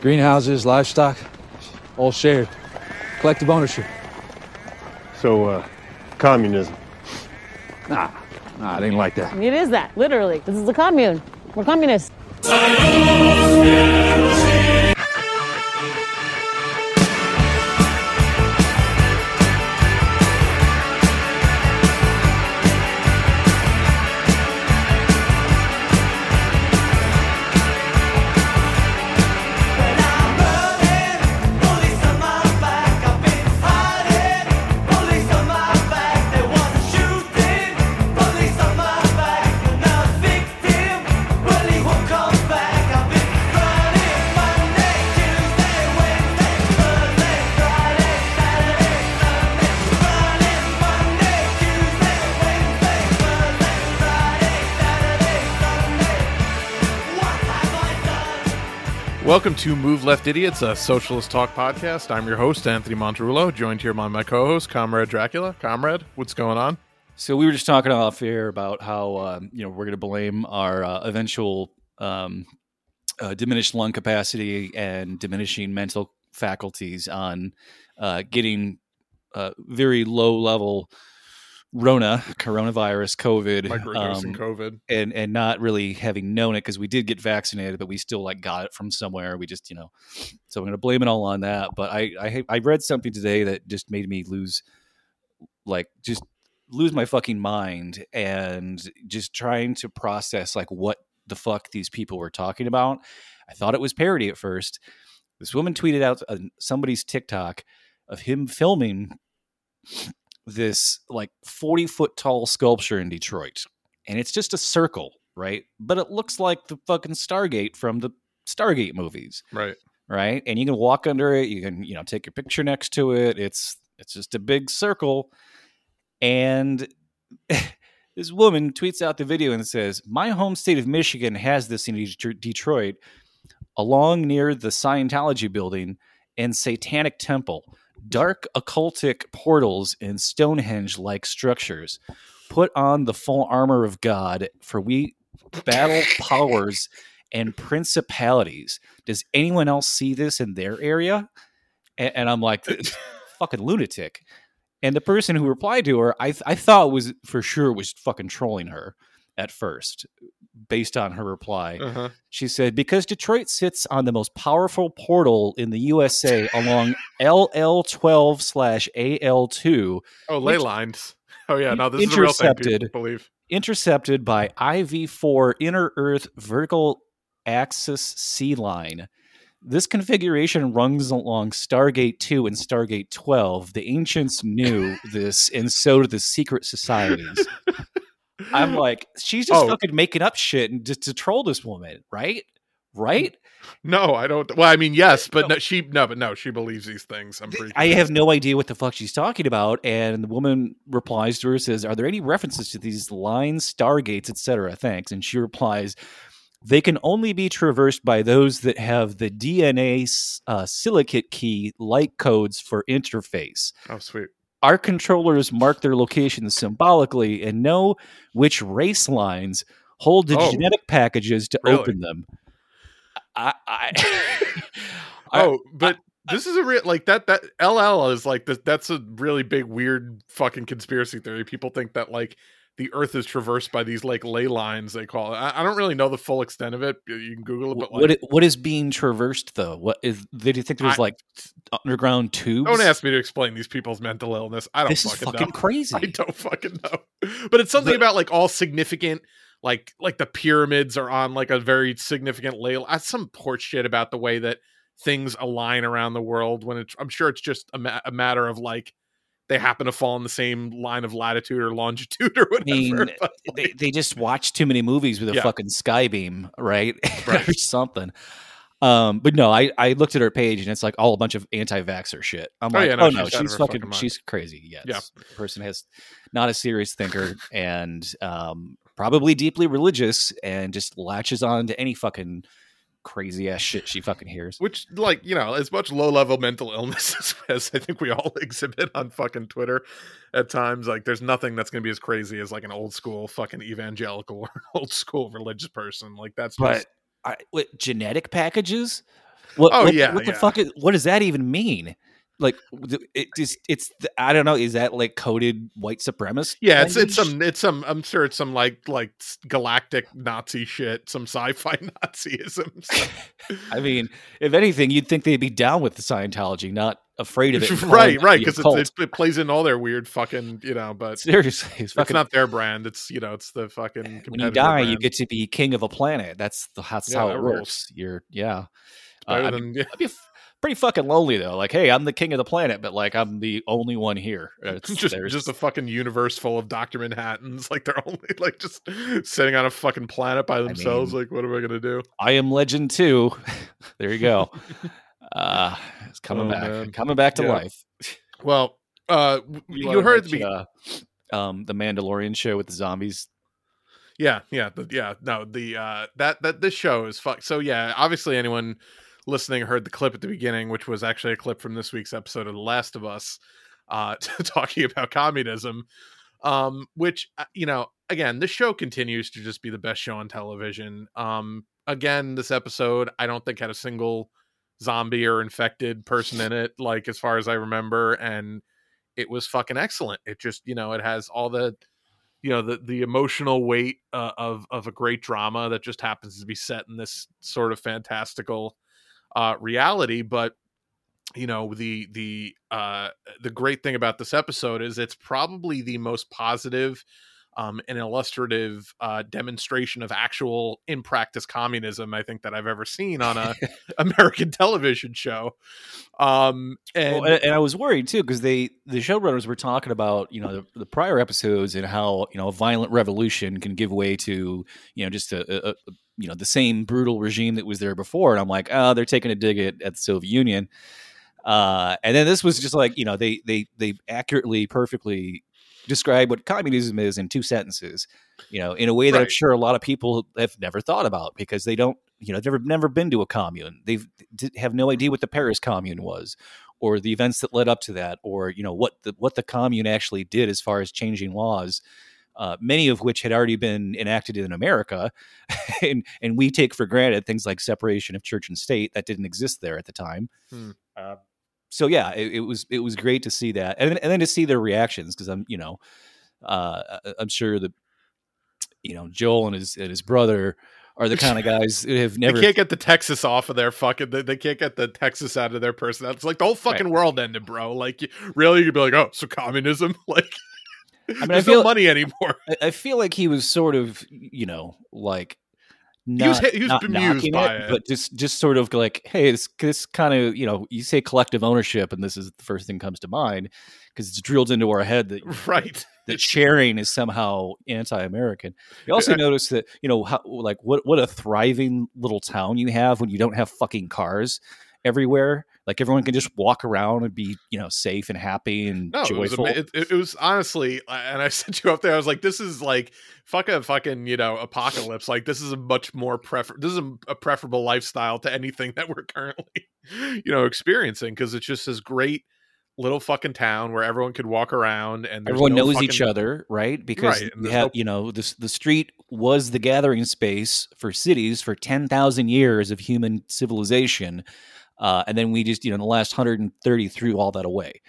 Greenhouses, livestock, all shared. Collective ownership. So, uh, communism. Nah, nah, it ain't like that. It is that, literally. This is a commune. We're communists. Welcome to Move Left Idiots, a socialist talk podcast. I'm your host, Anthony Monterulo, joined here by my co host, Comrade Dracula. Comrade, what's going on? So we were just talking off air about how um, you know we're going to blame our uh, eventual um, uh, diminished lung capacity and diminishing mental faculties on uh, getting uh, very low level Rona, coronavirus, COVID, Microdosing um, COVID. and and not really having known it because we did get vaccinated, but we still like got it from somewhere. We just you know, so I'm going to blame it all on that. But I I I read something today that just made me lose like just lose my fucking mind and just trying to process like what the fuck these people were talking about. I thought it was parody at first. This woman tweeted out somebody's TikTok of him filming this like 40 foot tall sculpture in Detroit. And it's just a circle, right? But it looks like the fucking Stargate from the Stargate movies, Right. right? And you can walk under it, you can, you know, take your picture next to it. It's it's just a big circle. And this woman tweets out the video and says, "My home state of Michigan has this in Det- Detroit along near the Scientology building and Satanic Temple." Dark occultic portals and Stonehenge like structures. Put on the full armor of God, for we battle powers and principalities. Does anyone else see this in their area? And, and I'm like, fucking lunatic. And the person who replied to her, I, th- I thought was for sure was fucking trolling her at first, based on her reply. Uh-huh. She said, because Detroit sits on the most powerful portal in the USA along LL12 slash AL2, Oh, ley lines. Oh, yeah. No, this is a real thing, people believe. intercepted by IV4 inner Earth vertical axis sea line. This configuration runs along Stargate 2 and Stargate 12. The ancients knew this, and so did the secret societies. I'm like, she's just Oh. fucking making up shit and just to troll this woman, right? Right? No, I don't. Well, I mean, yes, but No. no, she, no, but no, she believes these things. I'm pretty I have no idea what the fuck she's talking about. And the woman replies to her, says, Are there any references to these lines, stargates, etc.? Thanks. And she replies, They can only be traversed by those that have the DNA uh, silicate key like codes for interface. Oh, sweet. Our controllers mark their locations symbolically and know which race lines hold the Oh. genetic packages to Really? open them. I, I, I- Oh, but this is a real like that. That LL is like this. That's a really big, weird, fucking conspiracy theory. People think that like the Earth is traversed by these like ley lines. They call it. I, I don't really know the full extent of it. You can Google it, but like, what what is being traversed though? What is? Did you think there's I- like underground tubes? don't ask me to explain these people's mental illness. I don't This is fucking, fucking know. crazy. I don't fucking know. But it's something The- about like all significant. Like like the pyramids are on like a very significant ley. uh, Some poor shit about the way that things align around the world. When it's, I'm sure it's just a, ma- a matter of like they happen to fall in the same line of latitude or longitude or whatever. mean, but, They, they just watch too many movies with a Yeah. fucking sky beam, right? Right. or something. Um, but no, I, I looked at her page and it's like all a bunch of anti-vaxxer shit. I'm Oh, like, yeah, no, oh no, of she's fucking, fucking she's crazy. Yes, Yeah. person has not a serious thinker and um, probably deeply religious and just latches on to any fucking crazy ass shit she fucking hears. which like you know as much low level mental illness as, as i think we all exhibit on fucking twitter at times like there's nothing that's going to be as crazy as like an old school fucking evangelical or old school religious person like that's just But I, what genetic packages? What, Oh, what, yeah, what the yeah. fuck? Is, what does that even mean? Like, it just it's I don't know. Is that like coded white supremacist? Yeah, it's it's some it's some I'm sure it's some like like galactic Nazi shit, some sci-fi Nazisms. I mean, if anything, you'd think they'd be down with the Scientology, not afraid of it. right, right, because it, it plays in all their weird fucking you know, but seriously, it's it's not their brand. It's you know, it's the fucking when you die, you get to be king of a planet. That's the that's Yeah, how it rules. works. You're yeah. Uh, I than mean, yeah, I'd be pretty fucking lonely though. Like, hey, I'm the king of the planet, but like I'm the only one here. It's, just there's- just a fucking universe full of Doctor Manhattans. Like they're only like just sitting on a fucking planet by themselves. mean- like, what am I gonna do? I am Legend too. there you go. uh, it's coming Oh, back, man. coming back to Yeah. life. Well, uh, w- you, heard the uh, um, the Mandalorian show with the zombies. Yeah, yeah, the, yeah. No, the uh that that this show is fuck. So yeah, obviously anyone listening heard the clip at the beginning, which was actually a clip from this week's episode of The Last of Us, uh, talking about communism. Um, which uh, you know, again, this show continues to just be the best show on television. Um, again, this episode I don't think had a single zombie or infected person in it, like as far as I remember, and it was fucking excellent. It just you know, it has all the you know the the emotional weight uh, of of a great drama that just happens to be set in this sort of fantastical uh reality but you know the the uh the great thing about this episode is it's probably the most positive um and illustrative uh demonstration of actual in practice communism i think that i've ever seen on a american television show um and Well, and, and I was worried too because they the showrunners were talking about you know the, the prior episodes and how you know a violent revolution can give way to you know just a, a, a you know the same brutal regime that was there before, and I'm like, oh, they're taking a dig at, at the Soviet Union. Uh, and then this was just like you know they they they accurately, perfectly describe what communism is in two sentences. You know, in a way that I'm sure a lot of people have never thought about because they don't you know they've never never been to a commune. They've have no idea what the Paris Commune was or the events that led up to that, or you know what the what the commune actually did as far as changing laws, uh, many of which had already been enacted in America, and and we take for granted things like separation of church and state that didn't exist there at the time. Hmm. Uh, so yeah, it, it was it was great to see that, and then, and then to see their reactions because I'm you know, uh, I- I'm sure that you know Joel and his and his brother are the kind of guys who have never they can't get the Texas off of their fucking. They, they can't get the Texas out of their personality. It's like the whole fucking world ended, bro. Like, really, you'd be like, oh, so communism? Like, I mean there's feel- no money anymore. I, I feel like he was sort of, you know, like not, He was he was not bemused knocking by it, it. but just just sort of like, hey, this this kind of, you know, you say collective ownership, and this is the first thing comes to mind because it's drilled into our head that Right. that sharing is somehow anti-American. You also notice that you know how like what what a thriving little town you have when you don't have fucking cars everywhere. Like everyone can just walk around and be you know safe and happy and No, it was, joyful. it, it, was honestly, and I sent you up there. I was like, "This is like fuck a fucking you know apocalypse. Like this is a much more prefer. This is a, a preferable lifestyle to anything that we're currently, you know, experiencing because it's just this great little fucking town where everyone could walk around and Everyone no knows each other, right? Because Right, you have, no- you know, this the street was the gathering space for cities for ten thousand years of human civilization, uh, and then we just, you know, in the last hundred and thirty threw all that away,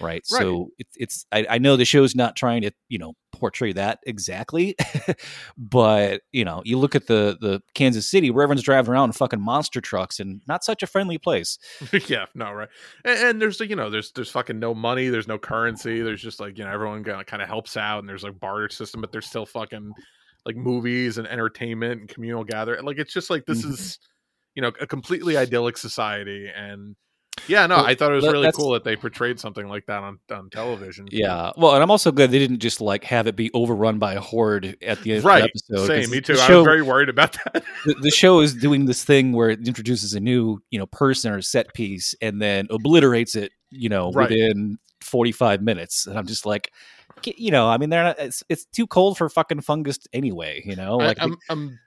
right? Right. So it's, it's I, I know the show's not trying to, you know, portray that exactly, but you know, you look at the the Kansas City where everyone's driving around in fucking monster trucks and not such a friendly place. yeah, no, right. And, and there's you know, there's there's fucking no money, there's no currency, there's just like you know, everyone kind of helps out, and there's like barter system, but there's still fucking like movies and entertainment and communal gathering. Like it's just like this Mhm. is you know a completely idyllic society, and yeah, no, Well, I thought it was that- really cool that they portrayed something like that on on television. Yeah, well, and I'm also glad they didn't just like have it be overrun by a horde at the end Right. of the episode. Same, me too. I was very worried about that. the, the show is doing this thing where it introduces a new, you know, person or set piece and then obliterates it, you know, Right. within 45 minutes. And I'm just like, you know, I mean, they're not. It's, it's too cold for fucking fungus anyway. You know, I, like I'm I'm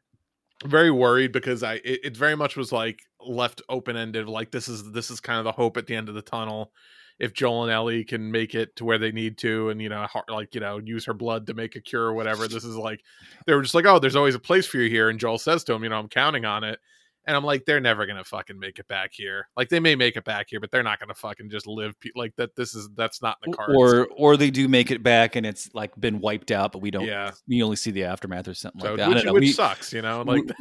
very worried because I it, it very much was like left open ended. Like this is this is kind of the hope at the end of the tunnel. If Joel and Ellie can make it to where they need to, and you know, like you know, use her blood to make a cure or whatever, this is like they were just like, oh, there's always a place for you here. And Joel says to him, you know, I'm counting on it. And I'm like, they're never gonna fucking make it back here. Like they may make it back here, but they're not gonna fucking just live pe- like that. This is that's not in the cards. or or they do make it back and it's like been wiped out, but we don't. Yeah. We only see the aftermath or something so, like that. Which, which We- sucks, you know. Like we-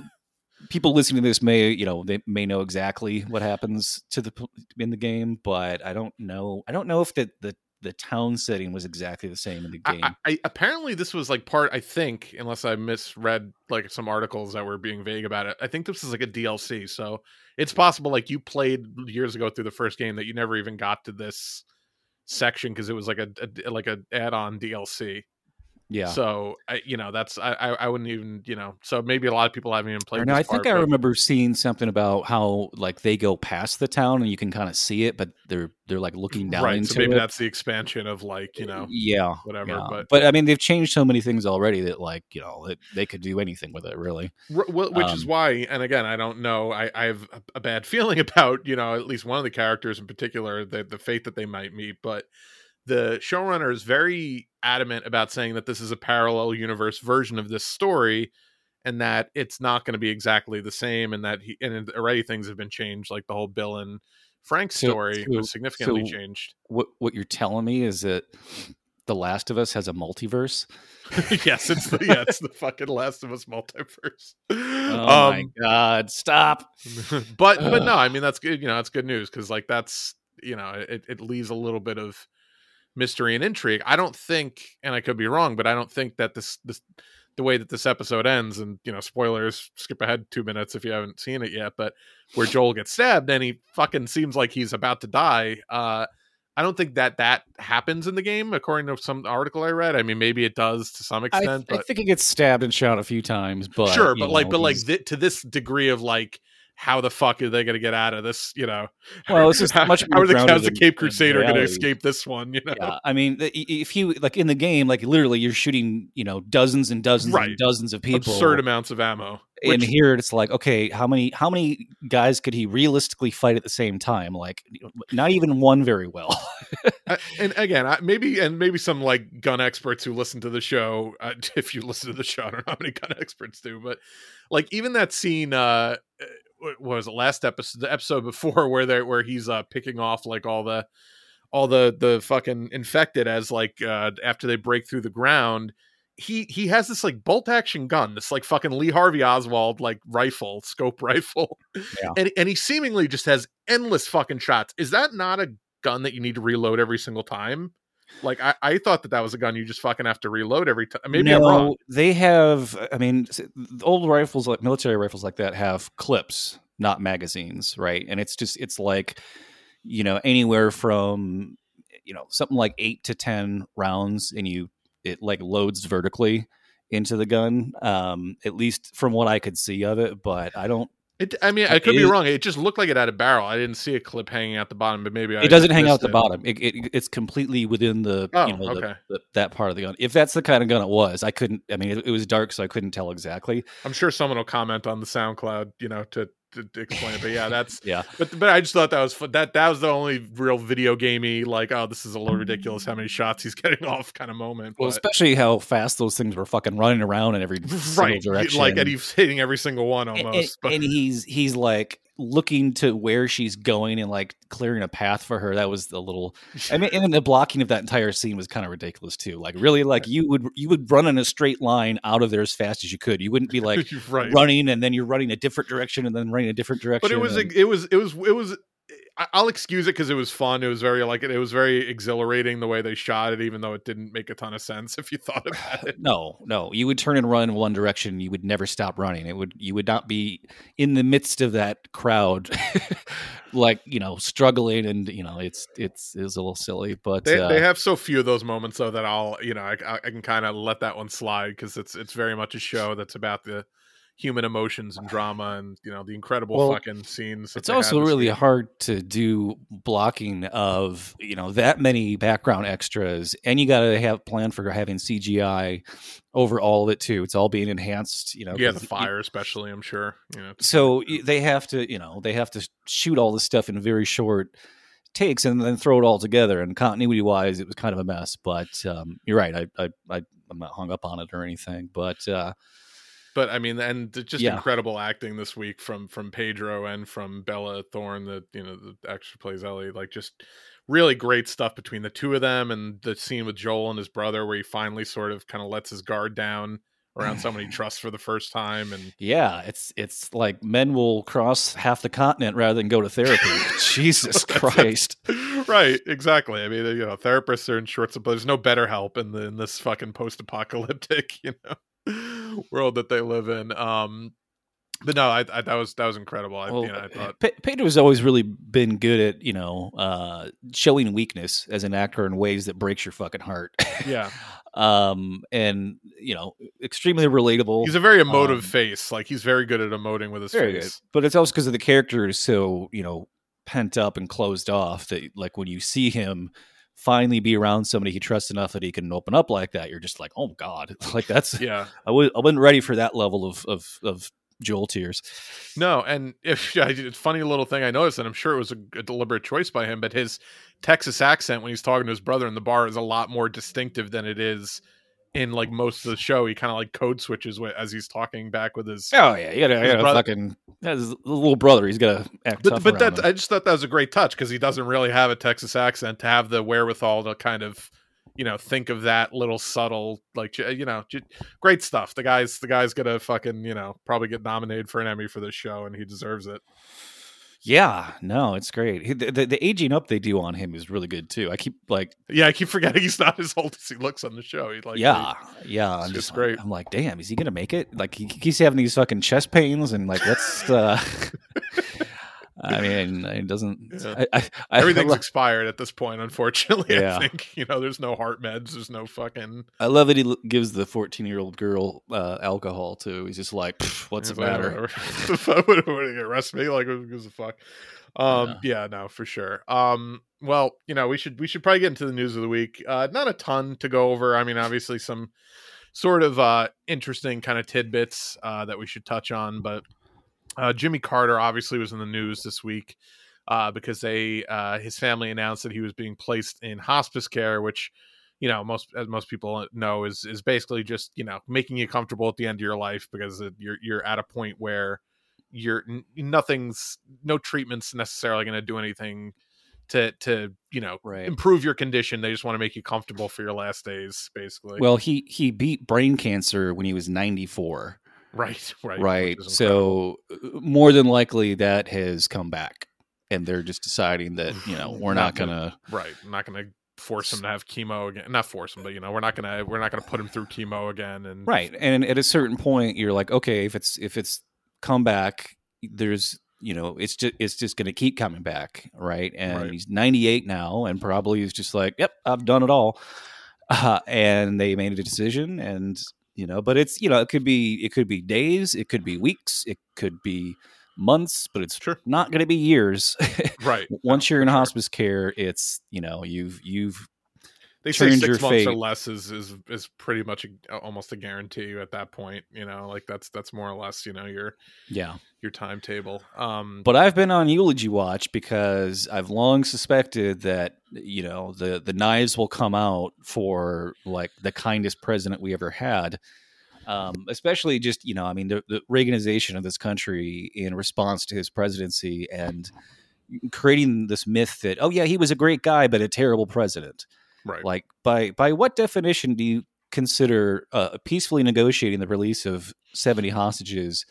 people listening to this may you know they may know exactly what happens to the in the game, but I don't know. I don't know if the the the town setting was exactly the same in the game. I, I apparently this was like part. I think, unless I misread like some articles that were being vague about it, I think this is like a DLC. So it's possible like you played years ago through the first game that you never even got to this section because it was like a, a like a add-on DLC. Yeah. So I, you know, that's I, I wouldn't even you know. So maybe a lot of people haven't even played. No, I think part, I but- remember seeing something about how like they go past the town and you can kind of see it, but they're they're like looking down right. into So maybe it. that's the expansion of like you know yeah, whatever. yeah. But I mean, they've changed so many things already that like you know that they could do anything with it really. R- wh- which is Um, why and again i don't know I, I have a- a bad feeling about you know at least one of the characters in particular the, the fate that they might meet but the showrunner is very adamant about saying that this is a parallel universe version of this story and that it's not going to be exactly the same and that he and already things have been changed like the whole bill and frank So- story so- was significantly so- changed What what you're telling me is that The Last of Us has a multiverse. yes it's the yeah it's the fucking last of us multiverse Oh Um, my god! Stop. but but no, I mean that's good. You know, that's good news because like that's you know it it leaves a little bit of mystery and intrigue. I don't think, and I could be wrong, but I don't think that this this the way that this episode ends, and you know, spoilers, skip ahead two minutes if you haven't seen it yet, but where Joel gets stabbed and he fucking seems like he's about to die. Uh, I don't think that that happens in the game, according to some article I read. I mean, maybe it does to some I, extent, I but think he gets stabbed and shot a few times, but sure, but like, know, but like thi- to this degree of like, how the fuck are they going to get out of this? You know, Well, this is how, much how are the how's the Cape Crusader going to escape this one? You know, yeah, I mean, if you like in the game, like literally, you're shooting, you know, dozens and dozens Right. and dozens of people. absurd amounts of ammo. and Which, here it's like, okay, how many how many guys could he realistically fight at the same time? Like, not even one very well. I- and again, I, maybe and maybe some like gun experts who listen to the show. Uh, if you listen to the show, I don't know how many gun experts do, but like even that scene. uh was it last episode the episode before where they where he's uh picking off like all the all the the fucking infected as like uh after they break through the ground he he has this like bolt action gun this like fucking lee harvey oswald like rifle scope rifle Yeah. and and he seemingly just has endless fucking shots is that not a gun that you need to reload every single time like i i thought that that was a gun you just fucking have to reload every time maybe i'm wrong They have, I mean, old rifles like military rifles like that have clips, not magazines, right? And it's just it's like, you know, anywhere from you know something like eight to ten rounds, and you it like loads vertically into the gun. Um, at least from what I could see of it, but I don't. It, I mean, I could be wrong. It just looked like it had a barrel. I didn't see a clip hanging out the bottom, but maybe I It doesn't hang out the it. bottom. It, it, it's completely within the Oh, you know the- okay. the, that part of the gun. If that's the kind of gun it was, I couldn't. I mean, it, it was dark, so I couldn't tell exactly. I'm sure someone will comment on the SoundCloud, you know, to, to, to explain it. But yeah, that's Yeah. but but I just thought that was fu- that that was the only real video gamey like oh this is a little ridiculous how many shots he's getting off kind of moment. Well, but- especially how fast those things were fucking running around in every single right, direction. like and he's hitting every single one And- almost. and, but and he's he's like looking to where she's going and like clearing a path for her. That was the little. I mean, and the blocking of that entire scene was kind of ridiculous too. Like really, like you would you would run in a straight line out of there as fast as you could. You wouldn't be like right. running and then you're running a different direction and then running a different direction. but it was and- it was it was it was I'll excuse it because it was fun. It was very like it was very exhilarating the way they shot it, even though it didn't make a ton of sense if you thought about it. No, no. You would turn and run in one direction. You would never stop running. It would. You would not be in the midst of that crowd, like you know, struggling and you know, it's it's it's a little silly. But They, uh, they have so few of those moments though that I'll you know I, I I can kind of let that one slide because it's it's very much a show that's about the human emotions and drama and you know the incredible Well, fucking scenes. it's also really game. hard to do blocking of you know that many background extras, and you got to have plan for having CGI over all of it too. It's all being enhanced. You know, yeah the fire especially I'm sure you know so they have to you know they have to shoot all this stuff in very short takes and then throw it all together and continuity wise it was kind of a mess but um, you're right I, I, I i'm not hung up on it or anything but uh, but I mean, and just Yeah. incredible acting this week from from Pedro and from Bella Thorne, that you know the actress who plays Ellie. Like just really great stuff between the two of them, and the scene with Joel and his brother where he finally sort of kind of lets his guard down around someone he trusts for the first time, and Yeah, it's it's like men will cross half the continent rather than go to therapy. Jesus Christ. right, exactly. I mean, you know, therapists are in short supply. There's no better help in the in this fucking post-apocalyptic, you know, world that they live in. Um, but no, I, I that was that was incredible. I, Well, you know, I thought, Pe- Pedro's always really been good at you know uh, showing weakness as an actor in ways that breaks your fucking heart. yeah, um, and you know, extremely relatable. he's a very emotive um, face. Like he's very good at emoting with his very good, face. but it's also because of the character is so you know pent up and closed off that like when you see him finally be around somebody he trusts enough that he can open up like that, you're just like, oh god, like that's Yeah, I w- I wasn't ready for that level of of of Joel tears. no, and if I did- funny little thing I noticed, and I'm sure it was a, a deliberate choice by him, but his Texas accent when he's talking to his brother in the bar is a lot more distinctive than it is in like most of the show. He kind of like code switches wi- as he's talking back with his. Oh yeah, you gotta, you His gotta fucking his little brother. He's gotta act But but that him. I just thought that was a great touch because he doesn't really have a Texas accent to have the wherewithal to kind of you know think of that little subtle like you know great stuff. The guy's the guy's gonna fucking you know probably get nominated for an Emmy for this show and he deserves it. Yeah, no, it's great. The, the, the aging up they do on him is really good too. I keep like, Yeah, I keep forgetting he's not as old as he looks on the show. He like yeah, yeah. it's I'm just just great. Like, I'm like, damn, is he gonna make it? Like he keeps having these fucking chest pains and like, what's the? Uh, I mean, it doesn't. Yeah. I, I, I everything's love, expired at this point. Unfortunately, Yeah. I think you know there's no heart meds. There's no fucking. I love that he gives the 14 year old girl uh, alcohol too. He's just like, what's the like, matter? whatever. The fuck, what, what, are arrest me? Like, who gives a fuck? Um, yeah. no, for sure. Um, well, you know, we should we should probably get into the news of the week. Uh, not a ton to go over. I mean, obviously some sort of uh interesting kind of tidbits uh that we should touch on, but uh Jimmy Carter obviously was in the news this week uh because they uh his family announced that he was being placed in hospice care, which you know most as most people know is is basically just you know making you comfortable at the end of your life because you're you're at a point where you're nothing's no treatments necessarily going to do anything to to you know Right. improve your condition they just want to make you comfortable for your last days basically Well, he he beat brain cancer when he was 94. Right right right so uh, more than likely that has come back and they're just deciding that you know we're not Not gonna- gonna right i'm not going to force him to have chemo again not force him but you know we're not going to we're not going to put him through chemo again and right and at a certain point you're like okay if it's if it's come back there's you know it's just it's just gonna keep coming back right and Right. he's 98 now and probably is just like yep i've done it all uh, and they made a decision and you know but it's you know it could be it could be days it could be mm-hmm. weeks it could be months but it's Sure. not going to be years right once No, you're in sure. hospice care it's you know you've you've they say six months or less is is is pretty much a, almost a guarantee at that point you know like that's that's more or less you know your yeah. your timetable. Um but i've been on eulogy watch because i've long suspected that you know the the knives will come out for like the kindest president we ever had. Um, especially just you know i mean the, the reaganization of this country in response to his presidency and creating this myth that oh yeah he was a great guy but a terrible president right. Like by by what definition do you consider uh, peacefully negotiating the release of 70 hostages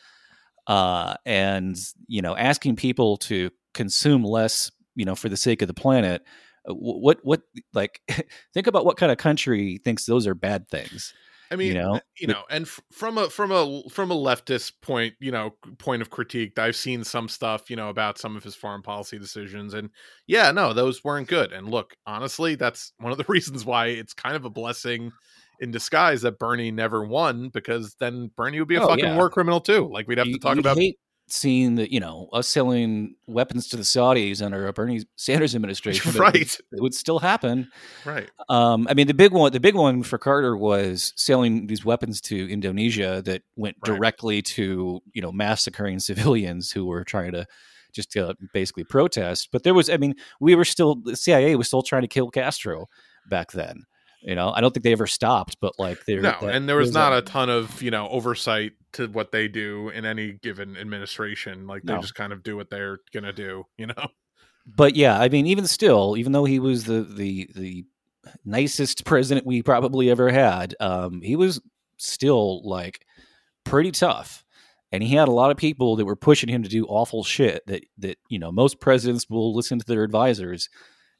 uh, and you know asking people to consume less you know for the sake of the planet? Uh, what what like think about what kind of country thinks those are bad things I mean, you know, uh, you know, and f- from a from a from a leftist point, you know, point of critique, I've seen some stuff, you know, about some of his foreign policy decisions, and yeah, no, those weren't good. And look, honestly, that's one of the reasons why it's kind of a blessing in disguise that Bernie never won, because then Bernie would be a Oh, fucking yeah. war criminal too. Like we'd have You- to talk about hate seeing that you know us selling weapons to the saudis under a bernie sanders administration right, it would still happen right, Um, I mean, the big one, the big one for Carter was selling these weapons to Indonesia that went Right. directly to you know massacring civilians who were trying to just uh, basically protest. But there was, I mean, we were still the CIA was still trying to kill Castro back then. You know, I don't think they ever stopped, but like there, No, and there was not a- a ton of you know oversight to what they do in any given administration. Like they No. just kind of do what they're gonna do. You know. but yeah, I mean, even still, even though he was the the the nicest president we probably ever had, um, he was still like pretty tough, and he had a lot of people that were pushing him to do awful shit. That that you know, most presidents will listen to their advisors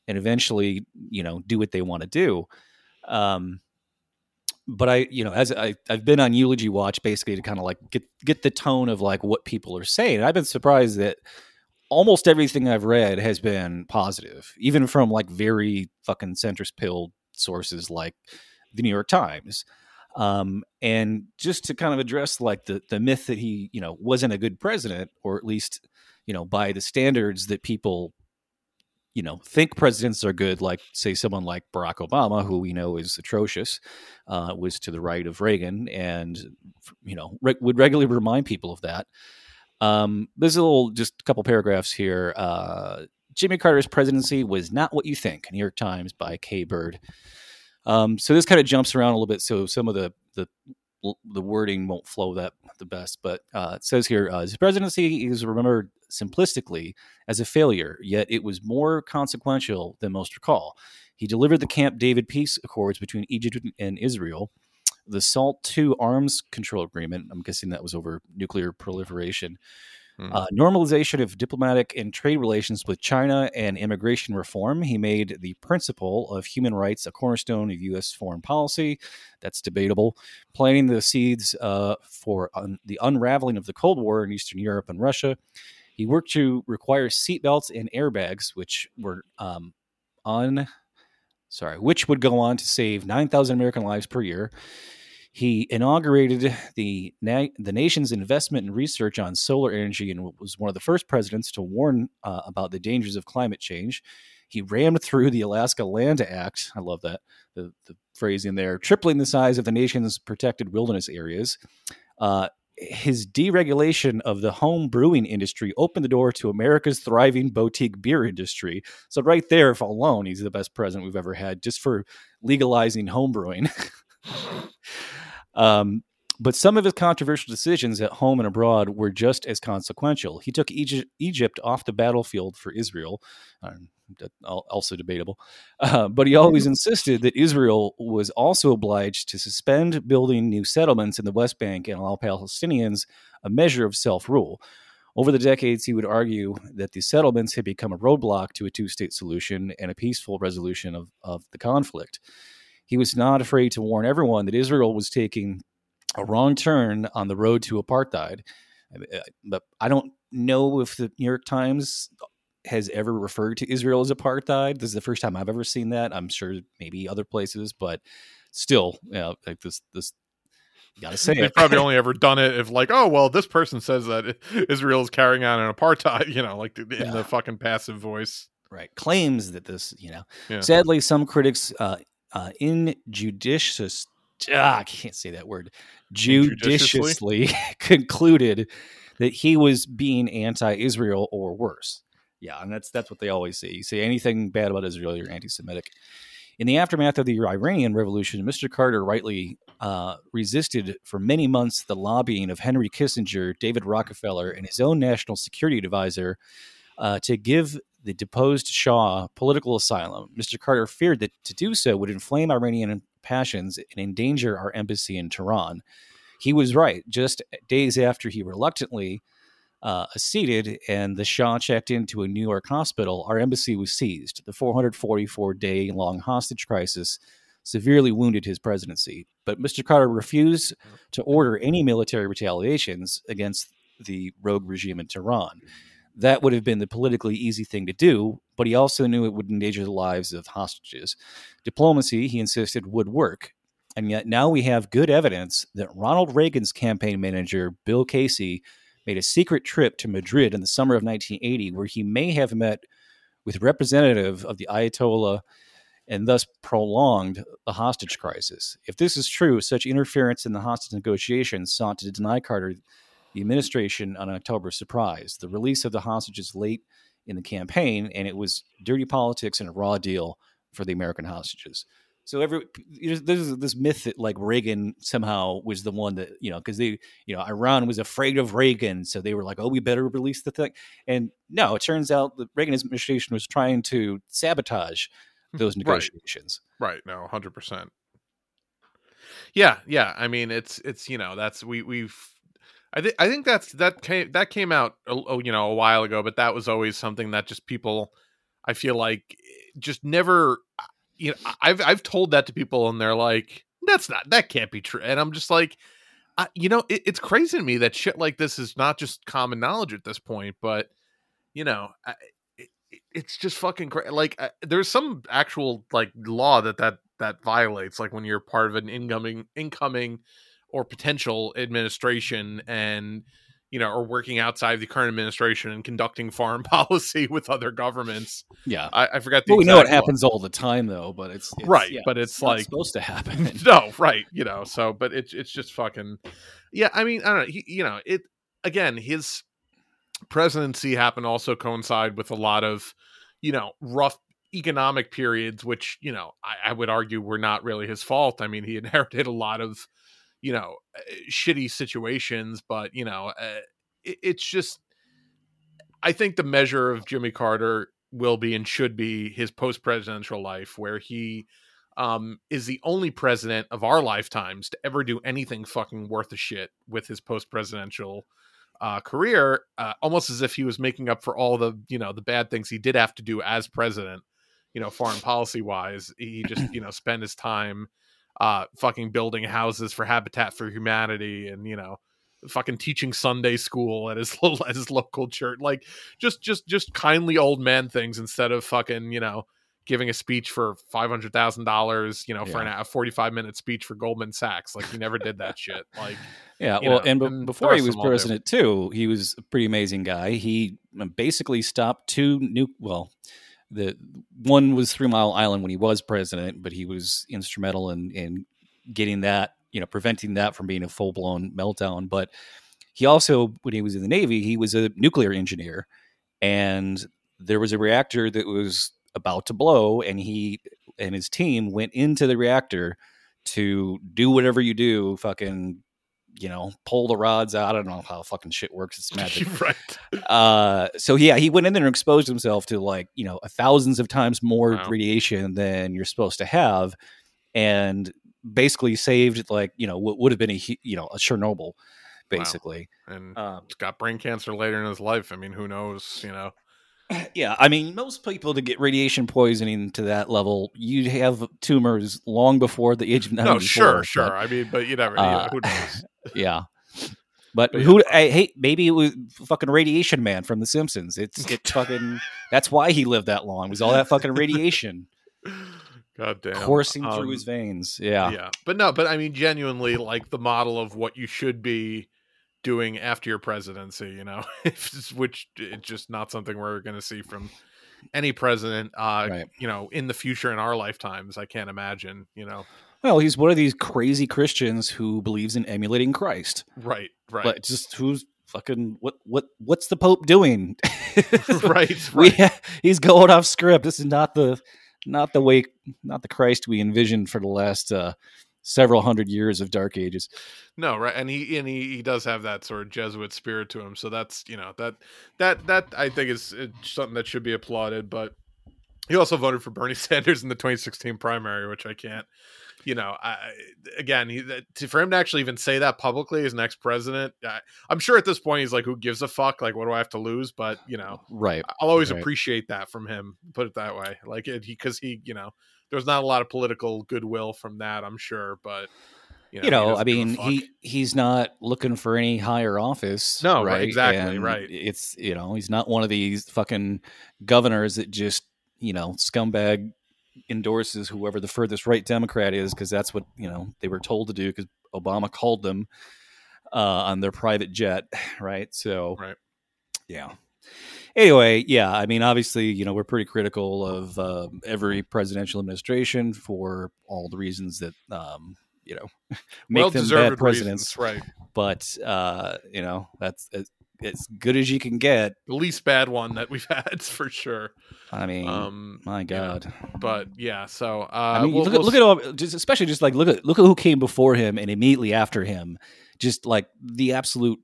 and eventually, you know, do what they want to do. Um, but I, you know, as I, I've been on eulogy watch basically to kind of like get get the tone of like what people are saying. I've been surprised that almost everything I've read has been positive, even from like very fucking centrist pilled sources like the New York Times. Um, and just to kind of address like the the myth that he, you know, wasn't a good president, or at least, you know, by the standards that people, you know, think presidents are good, like say someone like Barack Obama, who we know is atrocious, uh, was to the right of Reagan, and you know re- would regularly remind people of that. Um, there's a little, just a couple paragraphs here. Uh, Jimmy Carter's presidency was not what you think. New York Times by Kai Bird. Um, so this kind of jumps around a little bit. So some of the the the wording won't flow that the best, but uh, it says here uh, his presidency is remembered simplistically as a failure, yet it was more consequential than most recall. He delivered the Camp David peace accords between Egypt and Israel, the SALT II arms control agreement. I'm guessing that was over nuclear proliferation. Hmm. Uh, normalization of diplomatic and trade relations with China and immigration reform. He made the principle of human rights a cornerstone of U.S. foreign policy. That's debatable. Planting the seeds uh, for un- the unraveling of the Cold War in Eastern Europe and Russia. He worked to require seatbelts and airbags, which were um, on, sorry, which would go on to save 9,000 American lives per year. He inaugurated the na- the nation's investment in research on solar energy and was one of the first presidents to warn uh, about the dangers of climate change. He rammed through the Alaska Land Act. I love that the, the phrasing there, tripling the size of the nation's protected wilderness areas. Uh, his deregulation of the home brewing industry opened the door to America's thriving boutique beer industry. So right there, if alone, he's the best president we've ever had, just for legalizing home brewing. um, but some of his controversial decisions at home and abroad were just as consequential. He took Egypt, off the battlefield for Israel. Um, also debatable. Uh, but he always insisted that Israel was also obliged to suspend building new settlements in the West Bank and allow Palestinians a measure of self rule. Over the decades, he would argue that the settlements had become a roadblock to a two state solution and a peaceful resolution of, of the conflict. He was not afraid to warn everyone that Israel was taking a wrong turn on the road to apartheid. Uh, But I don't know if the New York Times has ever referred to Israel as apartheid. This is the first time I've ever seen that. I'm sure maybe other places, but still, you know, like this, this, you gotta say They've probably only ever done it if like, oh well, this person says that Israel is carrying out an apartheid, you know, like in Yeah. the fucking passive voice. right claims that this you know Yeah. sadly some critics uh uh injudicious ah, i can't say that word judiciously concluded that he was being anti-israel or worse yeah and that's that's what they always say you say anything bad about israel you're anti-semitic in the aftermath of the Iranian Revolution, Mr. Carter rightly uh, resisted for many months the lobbying of Henry Kissinger, David Rockefeller, and his own national security advisor uh, to give the deposed Shah political asylum. Mr. Carter feared that to do so would inflame Iranian passions and endanger our embassy in Tehran. He was right. Just days after he reluctantly uh, acceded and the Shah checked into a New York hospital, our embassy was seized. The 444 day long hostage crisis severely wounded his presidency. But Mr. Carter refused to order any military retaliations against the rogue regime in Tehran. That would have been the politically easy thing to do, but he also knew it would endanger the lives of hostages. Diplomacy, he insisted, would work. And yet now we have good evidence that Ronald Reagan's campaign manager, Bill Casey, made a secret trip to Madrid in the summer of 1980, where he may have met with representative of the Ayatollah and thus prolonged the hostage crisis. If this is true, such interference in the hostage negotiations sought to deny Carter the administration on October surprise. The release of the hostages late in the campaign, and it was dirty politics and a raw deal for the American hostages. So every there's, there's this myth that like Reagan somehow was the one that you know because they you know Iran was afraid of Reagan, so they were like, oh, we better release the thing. And no, it turns out the Reagan administration was trying to sabotage hmm, those negotiations. Right. No, hundred percent. Yeah, yeah. I mean, it's it's you know that's we we've. I think I think that's that came that came out oh, you know a while ago, but that was always something that just people. I feel like eh, just never. You know, I've I've told that to people, and they're like, "That's not that can't be true," and I'm just like. I, you know, it, it's crazy to me that shit like this is not just common knowledge at this point, but you know, I, it, it- it's just fucking crazy. Like, uh, there's some actual like law that that that violates, like when you're part of an incoming incoming or potential administration, and you know, or working outside the current administration and conducting foreign policy with other governments. Yeah. I, I forgot the. Well, we know it law. happens all the time, though. But it's, it's- Right, yeah, but it's not like- supposed to happen. no, right, you know. So, but it's it's just fucking, yeah. I mean, I don't know. He, you know, it again. His presidency happened also coincide with a lot of, you know, rough economic periods, which you know I, I would argue were not really his fault. I mean, he inherited a lot of, you know, uh, shitty situations, but you know, uh, it, it's just. I think the measure of Jimmy Carter will be and should be his post presidential life, where he um, is the only president of our lifetimes to ever do anything fucking worth a shit with his post presidential uh, career, uh, almost as if he was making up for all the you know the bad things he did have to do as president. You know, foreign policy wise, he just you know spent his time uh, fucking building houses for Habitat for Humanity and you know fucking teaching Sunday school at his little at his local church, like just just just kindly old man things instead of fucking you know giving a speech for five hundred thousand dollars, you know, for an, a forty-five minute speech for Goldman Sachs. Like he never did that shit. Like Yeah, well, know, and, and before he was them all do. president too, he was a pretty amazing guy. He basically stopped two new. Well, the one was Three Mile Island when he was president, but he was instrumental in in getting that, you know, preventing that from being a full blown meltdown. But he also, when he was in the Navy, he was a nuclear engineer, and there was a reactor that was about to blow, and he and his team went into the reactor to do whatever you do, fucking you know, pull the rods out. I don't know how fucking shit works. It's magic. right. uh, so yeah, he went in there and exposed himself to like you know thousands of times more Wow. radiation than you're supposed to have, and basically saved like you know what would have been a you know a Chernobyl, basically. And Um, got brain cancer later in his life. I mean, who knows? You know. yeah, I mean, most people to get radiation poisoning to that level, you'd have tumors long before the age of ninety. No, sure, sure. I mean, but you never. you know, uh, who knows? yeah. But But yeah. who? I hate. Maybe it was fucking Radiation Man from The Simpsons. It's it fucking. That's why he lived that long. Was all that fucking radiation God damn. coursing through Um, his veins? Yeah. yeah but no but i mean genuinely like the model of what you should be doing after your presidency you know which it's just not something we're going to see from any president uh Right. you know in the future in our lifetimes i can't imagine you know Well, he's one of these crazy Christians who believes in emulating Christ. right right But just who's fucking what? What? What's the Pope doing? right we, right he's going off script. This is not the not the way not the Christ we envisioned for the last uh, several hundred years of Dark Ages. no right and he and he, he does have that sort of jesuit spirit to him so that's you know that that that i think is uh, something that should be applauded but he also voted for bernie sanders in the 2016 primary which i can't you know I, again he, that- to, for him to actually even say that publicly as next president I, i'm sure at this point he's like who gives a fuck like what do i have to lose but you know Right. i'll always Right. appreciate that from him put it that way like it he because he, you know there's not a lot of political goodwill from that i'm sure but you know, you know, I mean, he he's not looking for any higher office. No, right, exactly, And right. It's you know, he's not one of these fucking governors that just you know scumbag endorses whoever the furthest right Democrat is because that's what you know they were told to do because Obama called them uh, on their private jet, right? So, Right. yeah. Anyway, yeah, I mean, obviously, you know, we're pretty critical of uh, every presidential administration for all the reasons that, um, you know, make them bad presidents reasons, right but uh, you know that's uh, as good as you can get. The least bad one that we've had for sure. I mean, Um, my you know, God. but yeah, so uh, I mean, we'll- look, at, we'll look at all, just especially just like look at look at who came before him and immediately after him, just like the absolute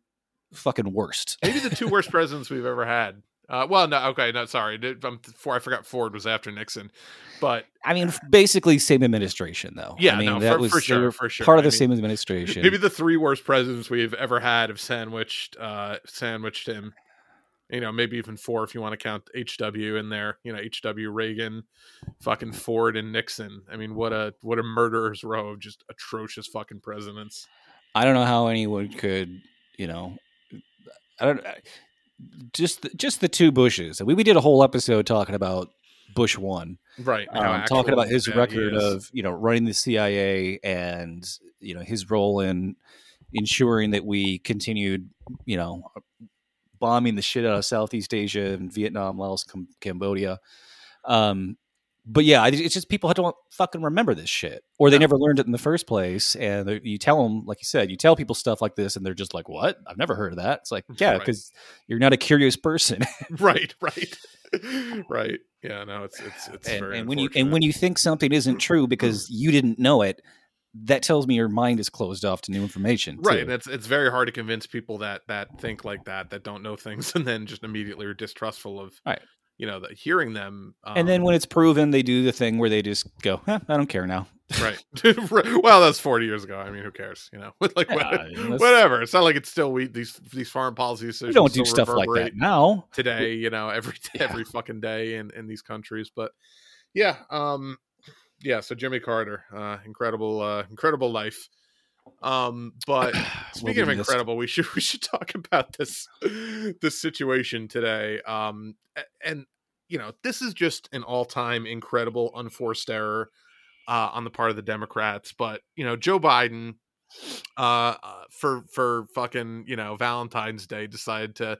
fucking worst. maybe the two worst presidents we've ever had. Uh, well, no, okay, no, sorry. I'm, for, I forgot Ford was after Nixon, but I mean, basically same administration though. Yeah, I mean, no, that for- was for sure, for sure. part of I the mean, same administration. maybe the three worst presidents we've ever had have sandwiched uh, sandwiched him. You know, maybe even four if you want to count HW in there. You know, HW Reagan, fucking Ford and Nixon. I mean, what a what a murderer's row of just atrocious fucking presidents. I don't know how anyone could, you know, I don't just the, just the two Bushes. We we did a whole episode talking about Bush one, Right. um, talking about his he record of you know running the CIA and you know his role in ensuring that we continued, you know, bombing the shit out of Southeast Asia and Vietnam, Laos, Cam- Cambodia. Um, but yeah, it's just people don't fucking remember this shit, or they No. never learned it in the first place. And you tell them, like you said, you tell people stuff like this, and they're just like, "What? I've never heard of that." It's like, yeah, Right. because you're not a curious person. right, right, right. Yeah, no, it's it's it's and, very and when you and when you think something isn't true because you didn't know it, that tells me your mind is closed off to new information. right too. and it's it's very hard to convince people that that think like that that don't know things and then just immediately are distrustful of Right. You know hearing them um, and then when it's proven, they do the thing where they just go, "Huh, "I don't care now." right. Well that's 40 years ago. I mean who cares you know? Like Yeah, what- I mean, whatever. It's not like it's still we these these foreign policy We decisions don't do stuff like that now. today you know every Yeah. every fucking day in in these countries. But yeah um yeah so jimmy carter uh incredible uh incredible life um but Speaking of be missed. incredible, we should we should talk about this this situation today. Um, and you know, this is just an all time incredible unforced error uh, on the part of the Democrats. But you know, Joe Biden, uh, uh, for for fucking you know Valentine's Day, decided to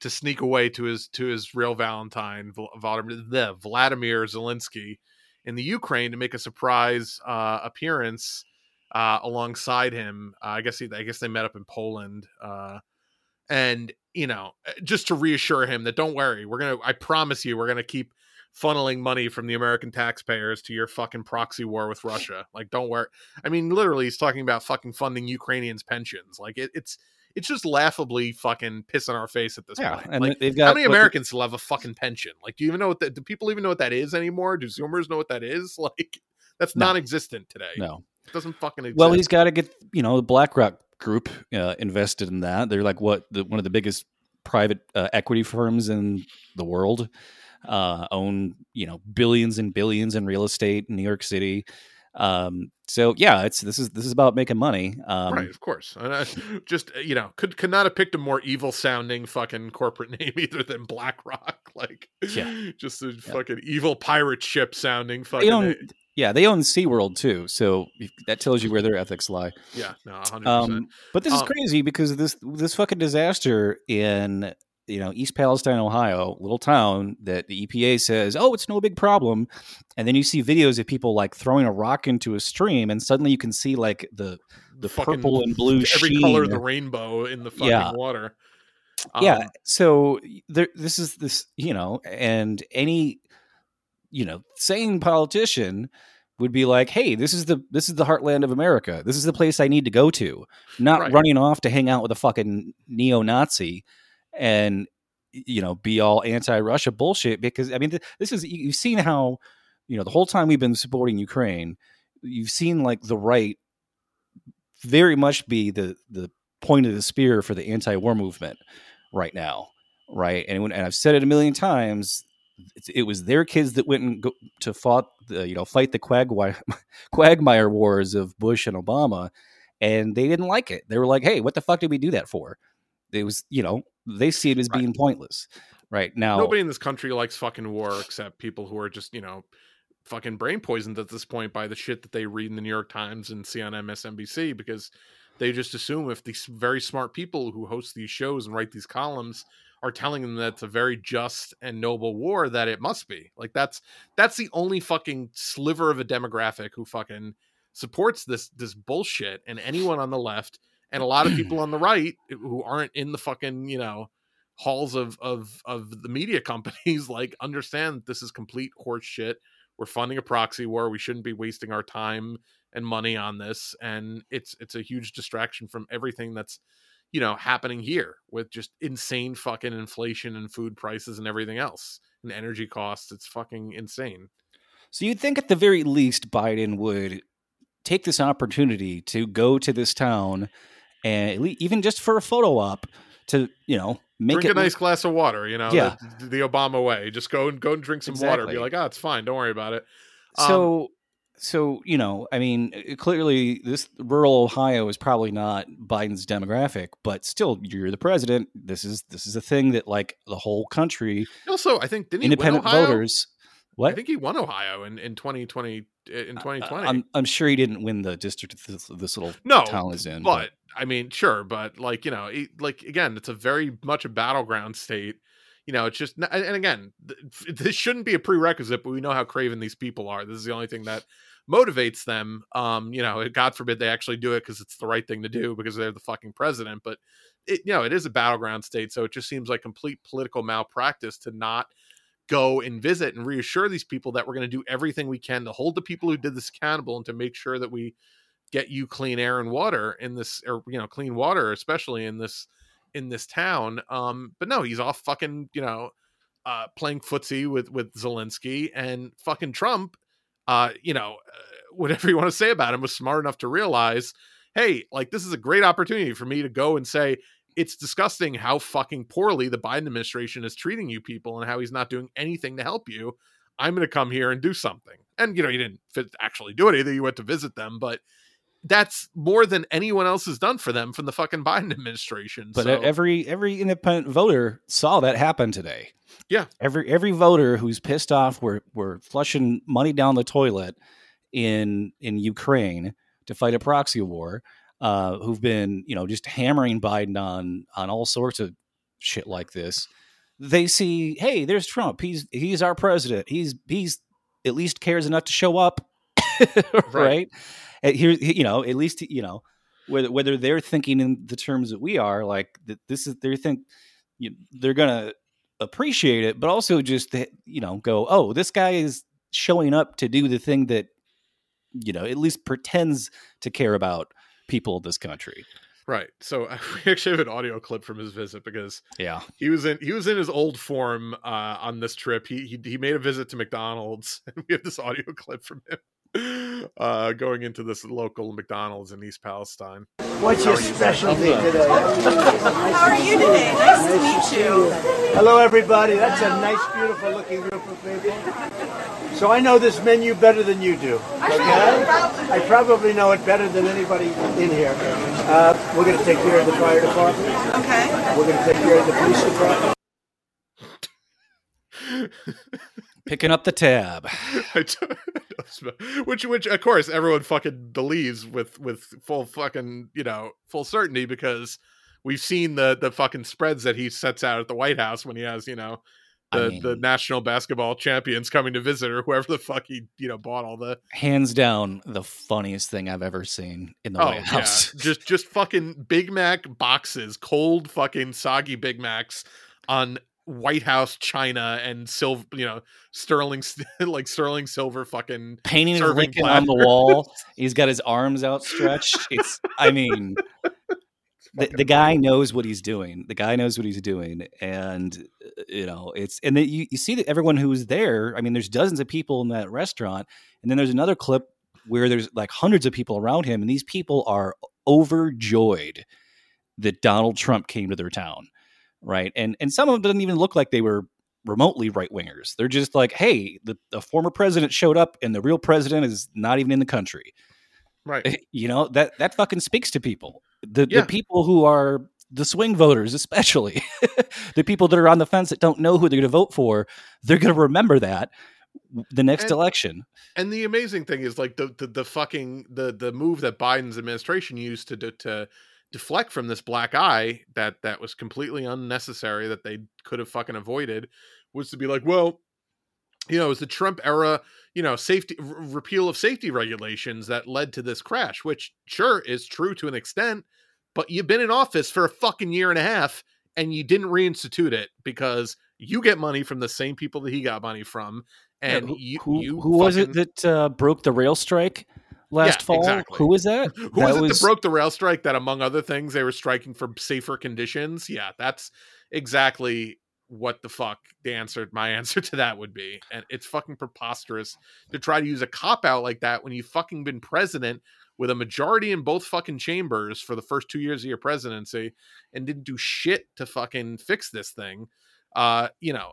to sneak away to his to his real Valentine, Vladimir, the Vladimir Zelensky, in the Ukraine to make a surprise uh, appearance uh, alongside him. Uh, I guess he, I guess they met up in Poland, uh, and you know, uh, just to reassure him that don't worry, we're gonna. I promise you, we're gonna keep funneling money from the American taxpayers to your fucking proxy war with Russia. Like, don't worry. I mean, literally, he's talking about fucking funding Ukrainians' pensions. Like, it, it's it's just laughably fucking piss in our face at this Yeah, point. and like, they've got how many Americans still have a fucking pension? Like, do you even know what that? Do people even know what that is anymore? Do Zoomers know what that is? Like, that's No. non-existent today. No. It doesn't fucking exist. Well, he's got to get you know the BlackRock group uh, invested in that. They're like what the, one of the biggest private uh, equity firms in the world. Uh, own you know billions and billions in real estate in New York City. Um, so yeah, it's this is this is about making money. Um, right, of course. Just uh, you know, could could not have picked a more evil sounding fucking corporate name either than BlackRock. Like, Yeah. just a fucking evil pirate ship sounding fucking. name. Yeah, they own SeaWorld too. So that tells you where their ethics lie. Yeah, no, hundred percent. Um, but this is Um, crazy because this this fucking disaster in you know East Palestine, Ohio, little town that the EPA says, oh, it's no big problem, and then you see videos of people like throwing a rock into a stream, and suddenly you can see like the the Fucking purple and blue every sheen. color of the rainbow in the fucking Yeah. water. yeah, Um, so there, this is this you know, and any you know sane politician would be like, hey, this is the this is the heartland of America. This is the place I need to go to, not Right. running off to hang out with a fucking neo-Nazi and you know be all anti-Russia bullshit. Because I mean, th- this is you- you've seen how you know the whole time we've been supporting Ukraine, you've seen like the right very much be the the point of the spear for the anti-war movement right now, right? And when, and I've said it a million times, it, it was their kids that went and go, to fought the you know fight the quagmire, quagmire wars of Bush and Obama, and they didn't like it. They were like, "Hey, what the fuck did we do that for?" It was you know they see it as Right. being pointless, right now. Nobody in this country likes fucking war except people who are just, you know, fucking brain poisoned at this point by the shit that they read in the New York Times and see on MSNBC because they just assume if these very smart people who host these shows and write these columns are telling them that it's a very just and noble war that it must be. Like that's that's the only fucking sliver of a demographic who fucking supports this this bullshit and anyone on the left and a lot of people on the right eh, who aren't in the fucking you know halls of of of the media companies like understand this is complete horse shit we're funding a proxy war we shouldn't be wasting our time and money on this and it's it's a huge distraction from everything that's you know happening here with just insane fucking inflation and food prices and everything else and energy costs it's fucking insane. So you'd think at the very least Biden would take this opportunity to go to this town and even just for a photo op to, you know, make drink it a nice glass of water you know Yeah. the, the obama way. Just go and go and drink some water. Be like oh it's fine. Don't worry about it. Um, So so, you know, I mean, uh, clearly this rural Ohio is probably not Biden's demographic, but still you're the president. This is this is a thing that like the whole country also i think didn't he independent win Ohio? voters i think he won ohio in in 2020 in 2020 I'm I'm sure he didn't win the district this, this little no town is in. but I mean, sure, but like you know, it, like again, it's a very much a battleground state. You know, it's just and again, th- this shouldn't be a prerequisite, but we know how craven these people are. This is the only thing that motivates them. Um, you know, God forbid they actually do it because it's the right thing to do because they're the fucking president. But it, you know, it is a battleground state, so it just seems like complete political malpractice to not go and visit and reassure these people that we're going to do everything we can to hold the people who did this accountable and to make sure that we get you clean air and water in this or you know clean water especially in this in this town um but no he's off fucking you know uh playing footsie with with Zelensky and fucking Trump uh you know uh, whatever you want to say about him was smart enough to realize hey like this is a great opportunity for me to go and say it's disgusting how fucking poorly the Biden administration is treating you people and how he's not doing anything to help you I'm going to come here and do something. And you know, he didn't actually do it either. You went to visit them, but that's more than anyone else has done for them from the fucking Biden administration. But so, every every independent voter saw that happen today. Yeah. Every every voter who's pissed off we're we're flushing money down the toilet in in Ukraine to fight a proxy war, uh, who've been, you know, just hammering Biden on on all sorts of shit like this. They see, hey, there's Trump. He's he's our president. He's he's at least cares enough to show up. right? And here you know, at least you know, whether whether they're thinking in the terms that we are, like that this is they think you, they're gonna appreciate it, but also just you know go, oh, this guy is showing up to do the thing that you know at least pretends to care about people of this country. right. So we actually have an audio clip from his visit because Yeah, he was in he was in his old form uh, on this trip. He, he he made a visit to McDonald's, and we have this audio clip from him uh, going into this local McDonald's in East Palestine. What's your specialty today? How are you today? Nice to meet you. Hello, everybody. That's a nice, beautiful looking group of people. So I know this menu better than you do. Okay? I probably know it better than anybody in here. Uh, we're going to take care of the fire department. Okay. We're going to take care of the police department. picking up the tab. Which which of course everyone fucking believes with with full fucking you know full certainty because we've seen the the fucking spreads that he sets out at the White House when he has you know I the mean- the national basketball champions coming to visit or whoever the fuck he you know bought all the Hands down, the funniest thing I've ever seen in the oh White yeah House. just just fucking Big Mac boxes cold fucking soggy Big Macs on White House china and silver you know sterling like sterling silver fucking Painting Lincoln on the wall. He's got his arms outstretched. It's, I mean, the, the guy knows what he's doing. The guy knows what he's doing, and uh, you know it's and then you, you see that everyone who's there. I mean, there's dozens of people in that restaurant, and then there's another clip where there's like hundreds of people around him, and these people are overjoyed that Donald Trump came to their town, right? And and some of them doesn't even look like they were remotely right wingers. They're just like, hey, the, the former president showed up, and the real president is not even in the country right you know that that fucking speaks to people the Yeah. the people who are the swing voters especially the people that are on the fence that don't know who they're going to vote for they're going to remember that the next And- election And the amazing thing is like the the, the fucking the the move that Biden's administration used to to deflect from this black eye that that was completely unnecessary that they could have fucking avoided was to be like, well, you know, it was the Trump era, you know, safety r- repeal of safety regulations that led to this crash, which sure is true to an extent, but you've been in office for a fucking year and a half and you didn't reinstitute it because you get money from the same people that he got money from. And who you, who, you who was it that uh, broke the rail strike last Yeah, fall? exactly. Who was that? Who that was it that broke the rail strike that, among other things, they were striking for safer conditions? Yeah, that's exactly what the fuck the answer, my answer to that would be. And it's fucking preposterous to try to use a cop out like that when you've fucking been president with a majority in both fucking chambers for the first two years of your presidency and didn't do shit to fucking fix this thing. Uh, you know,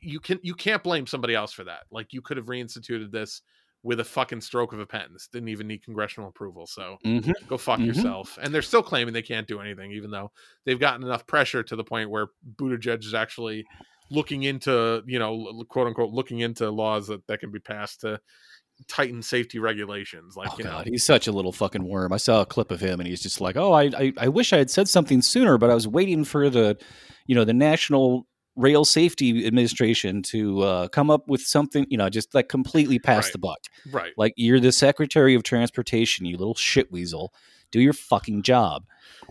you can you can't blame somebody else for that. Like you could have reinstituted this with a fucking stroke of a pen. This didn't even need congressional approval. So Mhm. go fuck Mhm. yourself. And they're still claiming they can't do anything, even though they've gotten enough pressure to the point where Buttigieg is actually looking into, you know, quote unquote, looking into laws that, that can be passed to tighten safety regulations. Like, Oh you know, god, he's such a little fucking worm. I saw a clip of him, and he's just like, "Oh, I, I, I wish I had said something sooner, but I was waiting for the, you know, the National Rail Safety Administration to uh, come up with something, you know, just like completely pass Right. the buck. right. Like you're the Secretary of Transportation, you little shit weasel Do your fucking job."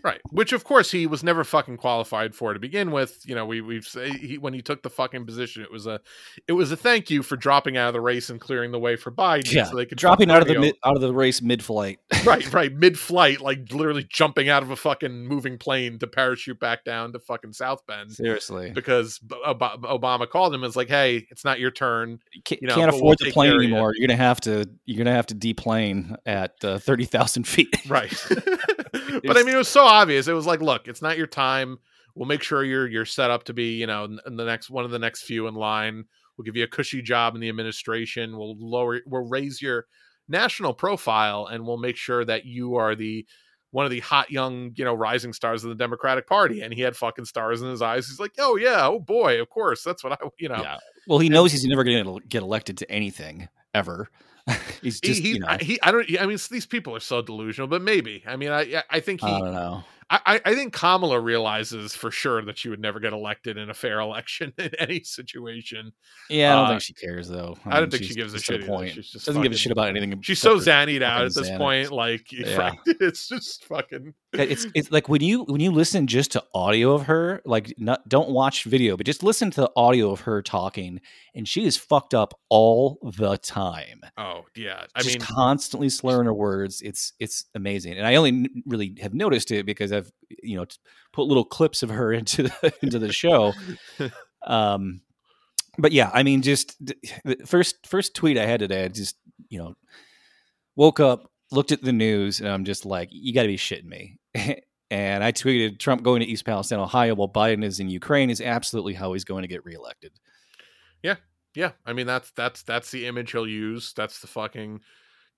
Right, which of course he was never fucking qualified for to begin with. You know, we we've say he, when he took the fucking position, it was a it was a thank you for dropping out of the race and clearing the way for Biden. Yeah, so they could dropping out of the mid, out of the race mid-flight. right, right, mid flight, like literally jumping out of a fucking moving plane to parachute back down to fucking South Bend Seriously, because Ob- Obama called him and was like, "Hey, it's not your turn." you can't, you know, can't but we'll afford the plane of you. anymore. You're gonna have to. You're gonna have to deplane at uh, thirty thousand feet. Right. but I mean, it was so obvious. It was like, look, it's not your time. We'll make sure you're you're set up to be, you know, in, the next one of the next few in line. We'll give you a cushy job in the administration. We'll lower, we'll raise your national profile, and we'll make sure that you are the one of the hot young, you know, rising stars of the Democratic Party. And he had fucking stars in his eyes. He's like, oh yeah, oh boy, of course, that's what I, you know. Yeah. Well, he knows he's never going to get elected to anything ever. he's He, just, he, you know, I, he, I don't. I mean, these people are so delusional, but maybe. I mean, I, I think he, I don't know. I, I- I think Kamala realizes for sure that she would never get elected in a fair election in any situation. Yeah, I don't Uh, think she cares though. I don't mean, think she gives a just to the shit point. She's just doesn't give a shit about anything. She's so zannied out at this Xanax. point. Like, Yeah. right, it's just fucking. it's it's like when you when you listen just to audio of her, like not don't watch video, but just listen to the audio of her talking, and she is fucked up all the time. Oh yeah, I just mean, constantly slurring her words. It's it's amazing, and I only really have noticed it because I've you know put little clips of her into the, into the show. Um, but yeah, I mean, just first first tweet I had today, I just you know woke up, looked at the news, and I'm just like, you got to be shitting me. and I tweeted, Trump going to East Palestine, Ohio, while Biden is in Ukraine, is absolutely how he's going to get reelected. Yeah, yeah, I mean that's that's that's the image he'll use. That's the fucking.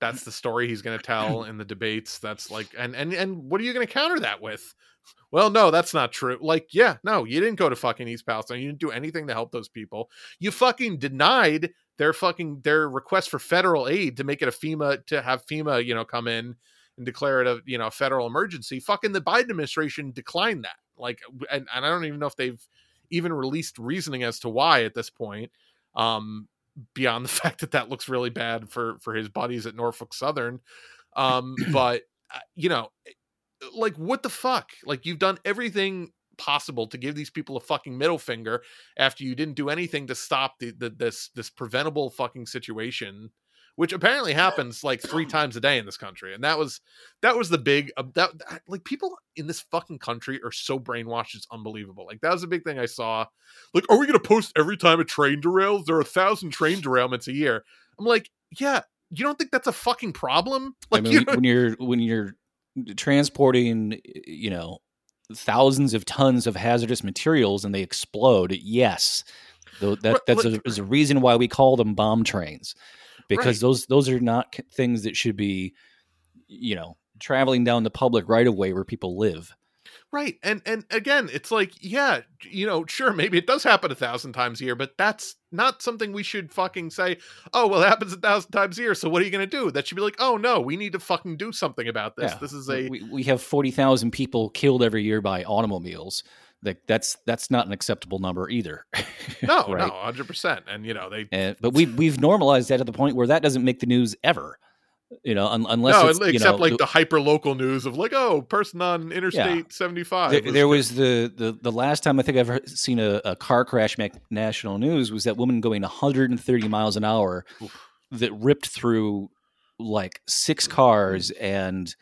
That's the story he's going to tell in the debates. That's like, and and and what are you going to counter that with? Well, no, that's not true. Like, yeah, no, you didn't go to fucking East Palestine. You didn't do anything to help those people. You fucking denied their fucking their request for federal aid to make it a FEMA to have FEMA, you know, come in and declare it a you know a federal emergency. Fucking the Biden administration declined that. Like, and, and I don't even know if they've even released reasoning as to why at this point. Um, beyond the fact that that looks really bad for for his buddies at Norfolk Southern. Um, but uh, you know, like what the fuck? Like you've done everything possible to give these people a fucking middle finger after you didn't do anything to stop the, the this this preventable fucking situation which apparently happens like three times a day in this country and that was that was the big uh, that like people in this fucking country are so brainwashed it's unbelievable. Like that was a big thing i saw. Like are we going to post every time a train derails? There are a thousand train derailments a year. I'm like yeah you don't think that's a fucking problem? Like I mean, you when- when you're when you're transporting, you know, thousands of tons of hazardous materials and they explode, yes, that that's a, is a reason why we call them bomb trains, because Right. those those are not things that should be, you know, traveling down the public right away where people live. Right. And and again, it's like, yeah, you know, sure, maybe it does happen a thousand times a year, but that's not something we should fucking say, oh, well, it happens a thousand times a year. So what are you gonna do? That should be like, oh no, we need to fucking do something about this. Yeah. This is a we, we have forty thousand people killed every year by automobiles. Like that's that's not an acceptable number either. no, right? no, hundred percent. And you know, they And, but we we've normalized that to the point where that doesn't make the news ever. You know, un- unless no, it's, you except know, like the- the hyper local news of like, oh, person on Interstate 75. there, there was the, the the last time I think I've seen a, a car crash make national news was that woman going 130 miles an hour that ripped through like six cars and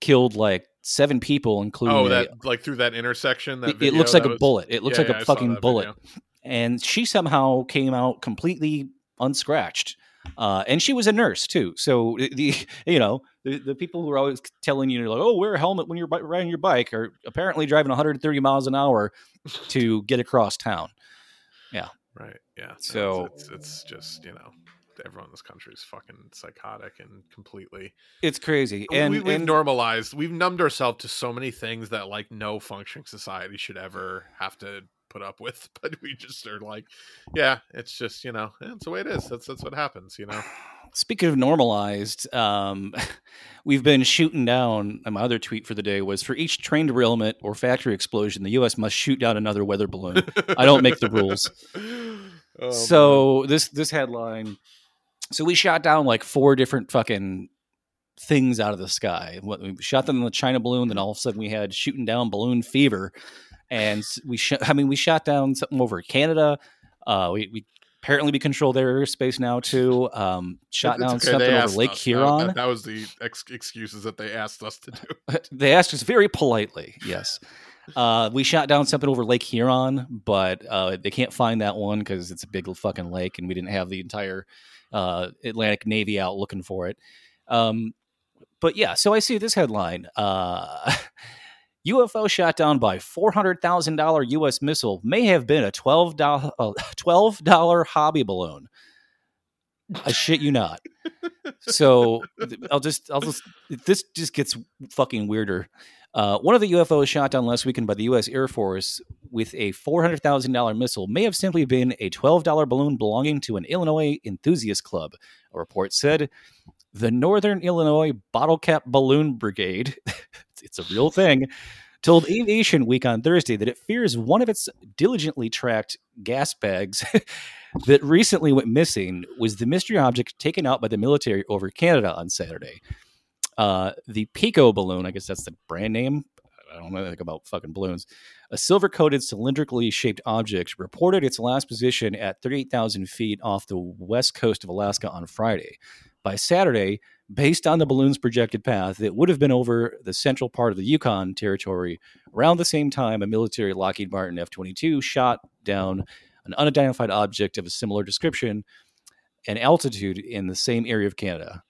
killed like seven people, including oh a- that like through that intersection. That it, it looks like a was- bullet. It looks Yeah, like yeah, a I fucking bullet. video. And she somehow came out completely unscratched. Uh, and she was a nurse too. So the, you know the, the people who are always telling you like, oh, wear a helmet when you're riding your bike are apparently driving 130 miles an hour to get across town. Yeah. Right. Yeah. no, it's- So- it's, it's just you know everyone in this country is fucking psychotic and completely It's crazy. And, we, we've and normalized we've numbed ourselves to so many things that like no functioning society should ever have to put up with but we just are like yeah it's just you know it's the way it is that's that's what happens you know Speaking of normalized, um, we've been shooting down. My other tweet for the day was for each train derailment or factory explosion, the U.S. must shoot down another weather balloon. I don't make the rules. Oh, so this this headline. So we shot down like four different fucking things out of the sky. We shot them in the China balloon, then all of a sudden we had shooting down balloon fever, and we sh- I mean we shot down something over Canada. Uh, we, we apparently we control their airspace now too. Um, shot It's down okay, something over Lake us. Huron. that, that was the ex- excuses that they asked us to do they asked us very politely. Yes. Uh, we shot down something over Lake Huron, but uh, they can't find that one because it's a big fucking lake, and we didn't have the entire uh, Atlantic Navy out looking for it. Um, but yeah, so I see this headline: uh, UFO shot down by four hundred thousand dollar U.S. missile may have been a twelve dollar twelve dollar hobby balloon. I shit you not. So I'll just I'll just this just gets fucking weirder. Uh, one of the UFOs shot down last weekend by the U.S. Air Force with a $400,000 missile may have simply been a $12 balloon belonging to an Illinois enthusiast club, a report said. The Northern Illinois Bottle Cap Balloon Brigade, it's a real thing, told Aviation Week on Thursday that it fears one of its diligently tracked gas bags that recently went missing was the mystery object taken out by the military over Canada on Saturday. Uh, the Pico balloon, I guess that's the brand name. I don't know anything about fucking balloons. A silver coated cylindrically shaped object reported its last position at 38,000 feet off the west coast of Alaska on Friday. By Saturday, based on the balloon's projected path, it would have been over the central part of the Yukon territory around the same time a military Lockheed Martin F 22 shot down an unidentified object of a similar description and altitude in the same area of Canada.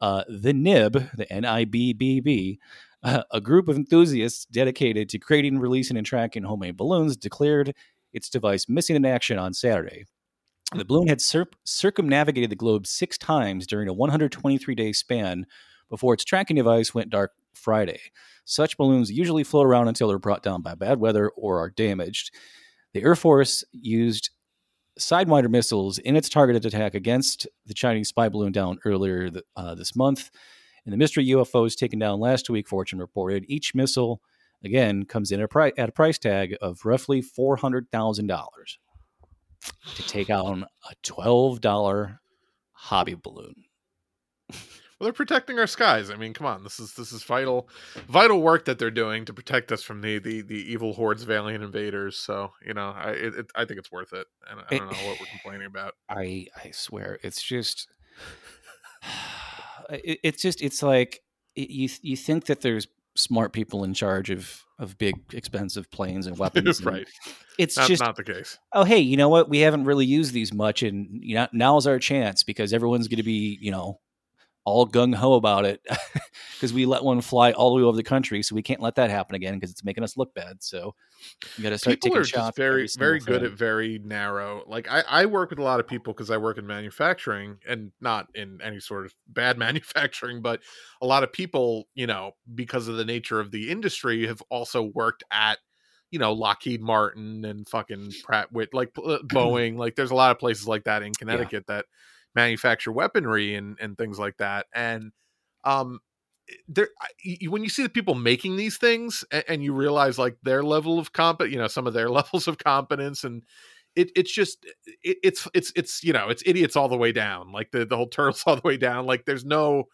Uh, the NIB, the NIBBB, uh, a group of enthusiasts dedicated to creating, releasing, and tracking homemade balloons, declared its device missing in action on Saturday. The balloon had cir- circumnavigated the globe six times during a 123 day span before its tracking device went dark Friday. Such balloons usually float around until they're brought down by bad weather or are damaged. The Air Force used Sidewinder missiles in its targeted attack against the Chinese spy balloon down earlier th- uh, this month. And the mystery UFOs taken down last week, Fortune reported, each missile, again, comes in a pri- at a price tag of roughly $400,000 to take on a $12 hobby balloon. Well, they're protecting our skies. I mean, come on, this is this is vital, vital work that they're doing to protect us from the the, the evil hordes of alien invaders. So you know, I it, it, I think it's worth it, and I don't eh, know what we're complaining about. I I swear it's just it, it's just it's like it, you you think that there's smart people in charge of of big expensive planes and weapons and right? it's Not, just not the case. oh hey you know what we haven't really used these much and you know now's our chance because everyone's going to be you know all gung ho about it because we let one fly all the way over the country so we can't let that happen again because it's making us look bad so you got to start people taking are shots just very very good thing. at very narrow like I, I work with a lot of people because i work in manufacturing and not in any sort of bad manufacturing but a lot of people you know because of the nature of the industry have also worked at you know lockheed martin and fucking pratt whit like uh, boeing like there's a lot of places like that in connecticut that manufacture weaponry and and things like that and um there you, when you see the people making these things and, and you realize like their level of comp you know some of their levels of competence and it, it's just it, it's it's it's you know it's idiots all the way down like the the whole turtles all the way down like there's no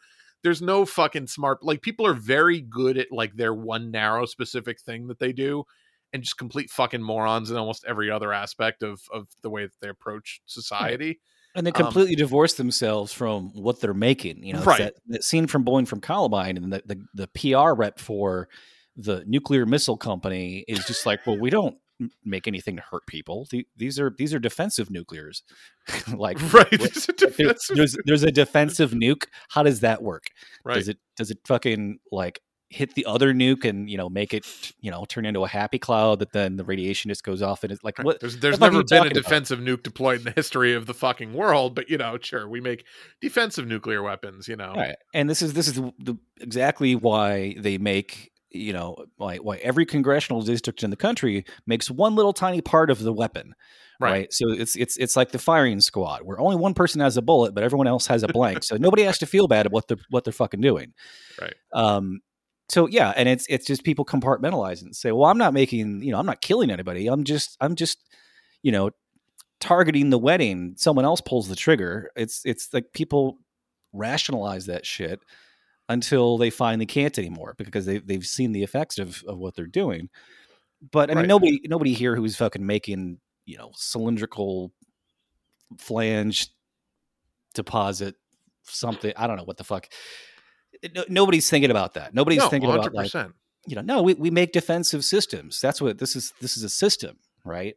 there's no fucking smart like people are very good at like their one narrow specific thing that they do and just complete fucking morons in almost every other aspect of of the way that they approach society. And they Um, completely divorce themselves from what they're making. You know, Right. that, that scene from Bowling for Columbine, and the, the the PR rep for the nuclear missile company is just like, well, we don't make anything to hurt people. These are these are defensive nuclears. like, Right. what- there's, there's there's a defensive nuke. How does that work? right. Does it does it fucking like hit the other nuke and you know make it you know turn into a happy cloud that then the radiation just goes off and it's like what There's there's the never been a talking about? defensive nuke deployed in the history of the fucking world, but you know, sure, we make defensive nuclear weapons. You know, Right. And this is this is the, the, exactly why they make you know why why every congressional district in the country makes one little tiny part of the weapon. Right. Right. So it's it's it's like the firing squad where only one person has a bullet, but everyone else has a blank. so nobody has to feel bad at what they're what they're fucking doing. Right. Um so yeah, and it's it's just people compartmentalize and say, well, I'm not making, you know, I'm not killing anybody. I'm just I'm just, you know, targeting the wedding. Someone else pulls the trigger. It's it's like people rationalize that shit until they finally can't anymore because they they've seen the effects of, of what they're doing. But I mean Right. nobody nobody here who's fucking making, you know, cylindrical flange deposit something. I don't know what the fuck. No, nobody's thinking about that. Nobody's no, thinking hundred about like you know, no, we, we make defensive systems. That's what this is. This is a system, right?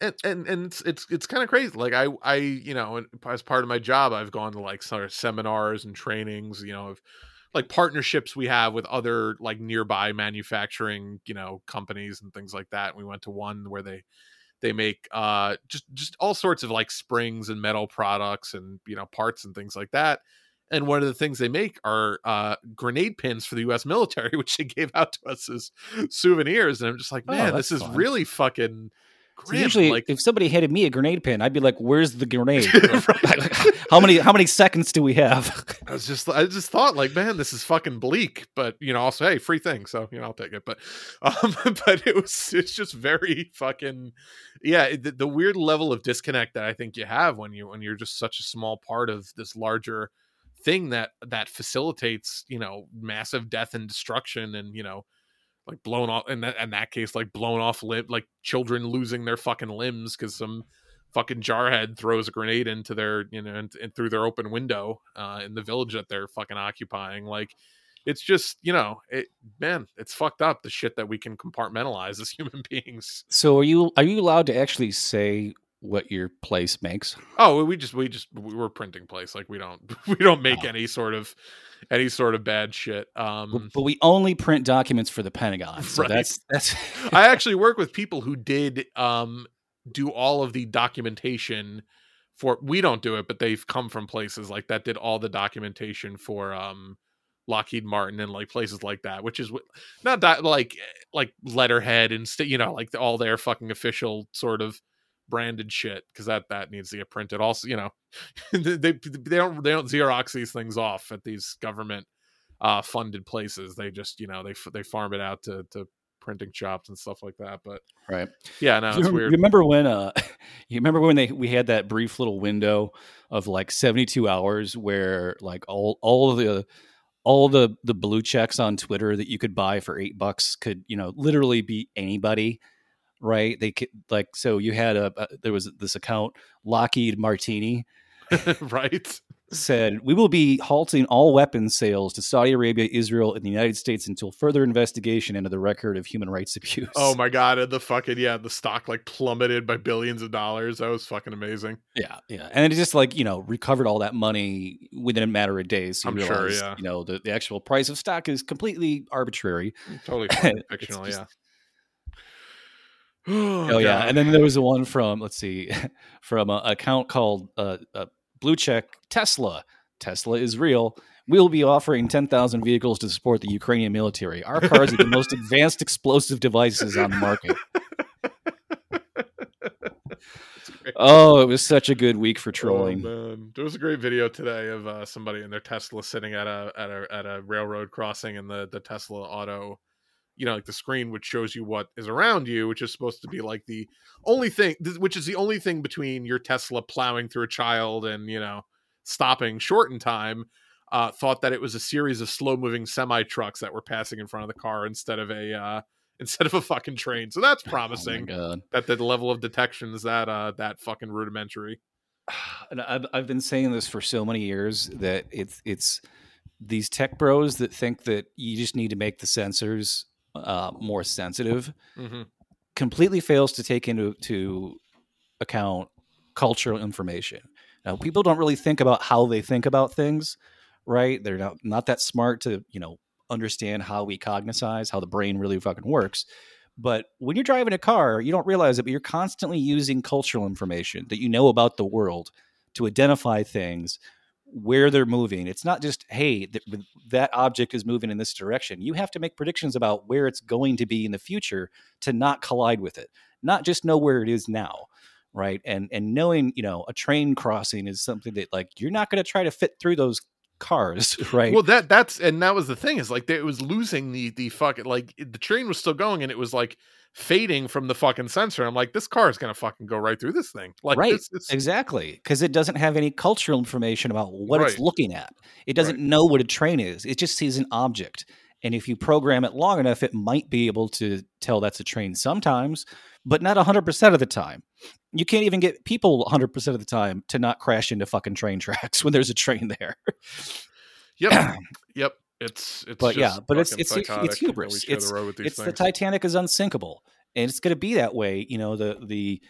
and and and it's it's, it's kind of crazy like i i you know as part of my job i've gone to like sort of seminars and trainings you know of like partnerships we have with other like nearby manufacturing you know companies and things like that we went to one where they they make uh just just all sorts of like springs and metal products and you know parts and things like that and one of the things they make are uh grenade pins for the US military which they gave out to us as souvenirs and I'm just like Oh, man that's this is fun. really fucking So usually, like if somebody handed me a grenade pin, I'd be like, "Where's the grenade? How many how many seconds do we have?" I was just I just thought like, man, this is fucking bleak, but you know, also hey, free thing, so you know, I'll take it. But um but it was it's just very fucking yeah, the, the weird level of disconnect that I think you have when you when you're just such a small part of this larger thing that that facilitates, you know, massive death and destruction and, you know, like blown off in that in that case like blown off limb like children losing their fucking limbs because some fucking jarhead throws a grenade into their you know and, and through their open window uh in the village that they're fucking occupying like it's just you know it man it's fucked up the shit that we can compartmentalize as human beings. So are you are you allowed to actually say what your place makes? oh we just we just we we're printing place like we don't we don't make Oh. any sort of any sort of bad shit um but we only print documents for the Pentagon. So Right. that's that's I actually work with people who did um do all of the documentation for we don't do it, but they've come from places like that did all the documentation for um Lockheed Martin and like places like that, which is not that like like letterhead and st- you know like all their fucking official sort of branded shit because that that needs to get printed. Also, you know, they they don't they don't xerox these things off at these government uh funded places. They just you know they they farm it out to to printing shops and stuff like that. But right. yeah, no, it's weird. you remember when uh you remember when they we had that brief little window of like 72 hours where like all all of the all the the blue checks on Twitter that you could buy for 8 bucks could, you know, literally be anybody, right? They like so you had a, a there was this account Lockheed Martini right? said, "We will be halting all weapons sales to Saudi Arabia, Israel, and the United States until further investigation into the record of human rights oh abuse." Oh my god, and the fucking yeah, the stock like plummeted by billions of dollars. That was fucking amazing. Yeah, yeah, and it just like you know recovered all that money within a matter of days. So you I'm sure, yeah. You know the, the actual price of stock is completely arbitrary. Totally fictional, just- yeah. Oh, yeah, and then there was the one from let's see, from an account called uh, uh, Blue Check Tesla. Tesla is real. We'll be offering 10,000 vehicles to support the Ukrainian military. Our cars are the most advanced explosive devices on the market. Oh, it was such a good week for Oh, trolling. man. There was a great video today of uh, somebody in their Tesla sitting at a at a at a railroad crossing, and the the Tesla Auto, you know, like the screen which shows you what is around you, which is supposed to be like the only thing, which is the only thing between your Tesla plowing through a child and you know stopping short in time. uh, thought that it was a series of slow moving semi trucks that were passing in front of the car instead of a uh, instead of a fucking train. So that's Oh promising god. that the level of detection is that uh that fucking rudimentary. and I've, I've been saying this for so many years that it's it's these tech bros that think that you just need to make the sensors uh, more sensitive hmm completely fails to take into to account cultural information. Now, people don't really think about how they think about things, right? They're not not that smart to you know understand how we cognize, how the brain really fucking works. But when you're driving a car, you don't realize it, but you're constantly using cultural information that you know about the world to identify things where they're moving. It's not just, hey, th- that object is moving in this direction. You have to make predictions about where it's going to be in the future to not collide with it, not just know where it is now. Right. And and knowing, you know, a train crossing is something that like you're not going to try to fit through those cars, right? Well, that that's and that was the thing is like it was losing the the fucking like the train was still going and it was like fading from the fucking sensor. I'm like, this car is gonna fucking go right through this thing. Like, right. this, this- Exactly. Because it doesn't have any cultural information about what it's looking at. It doesn't Right. know what a train is. It just sees an object. And if you program it long enough, it might be able to tell that's a train sometimes, but not 100% of the time. You can't even get people 100% of the time to not crash into fucking train tracks when there's a train there. Yep, yep. It's it's But yeah, but it's- it's- it's psychotic hubris. It's- the it's the. Titanic is unsinkable, and it's going to be that way. You know, the the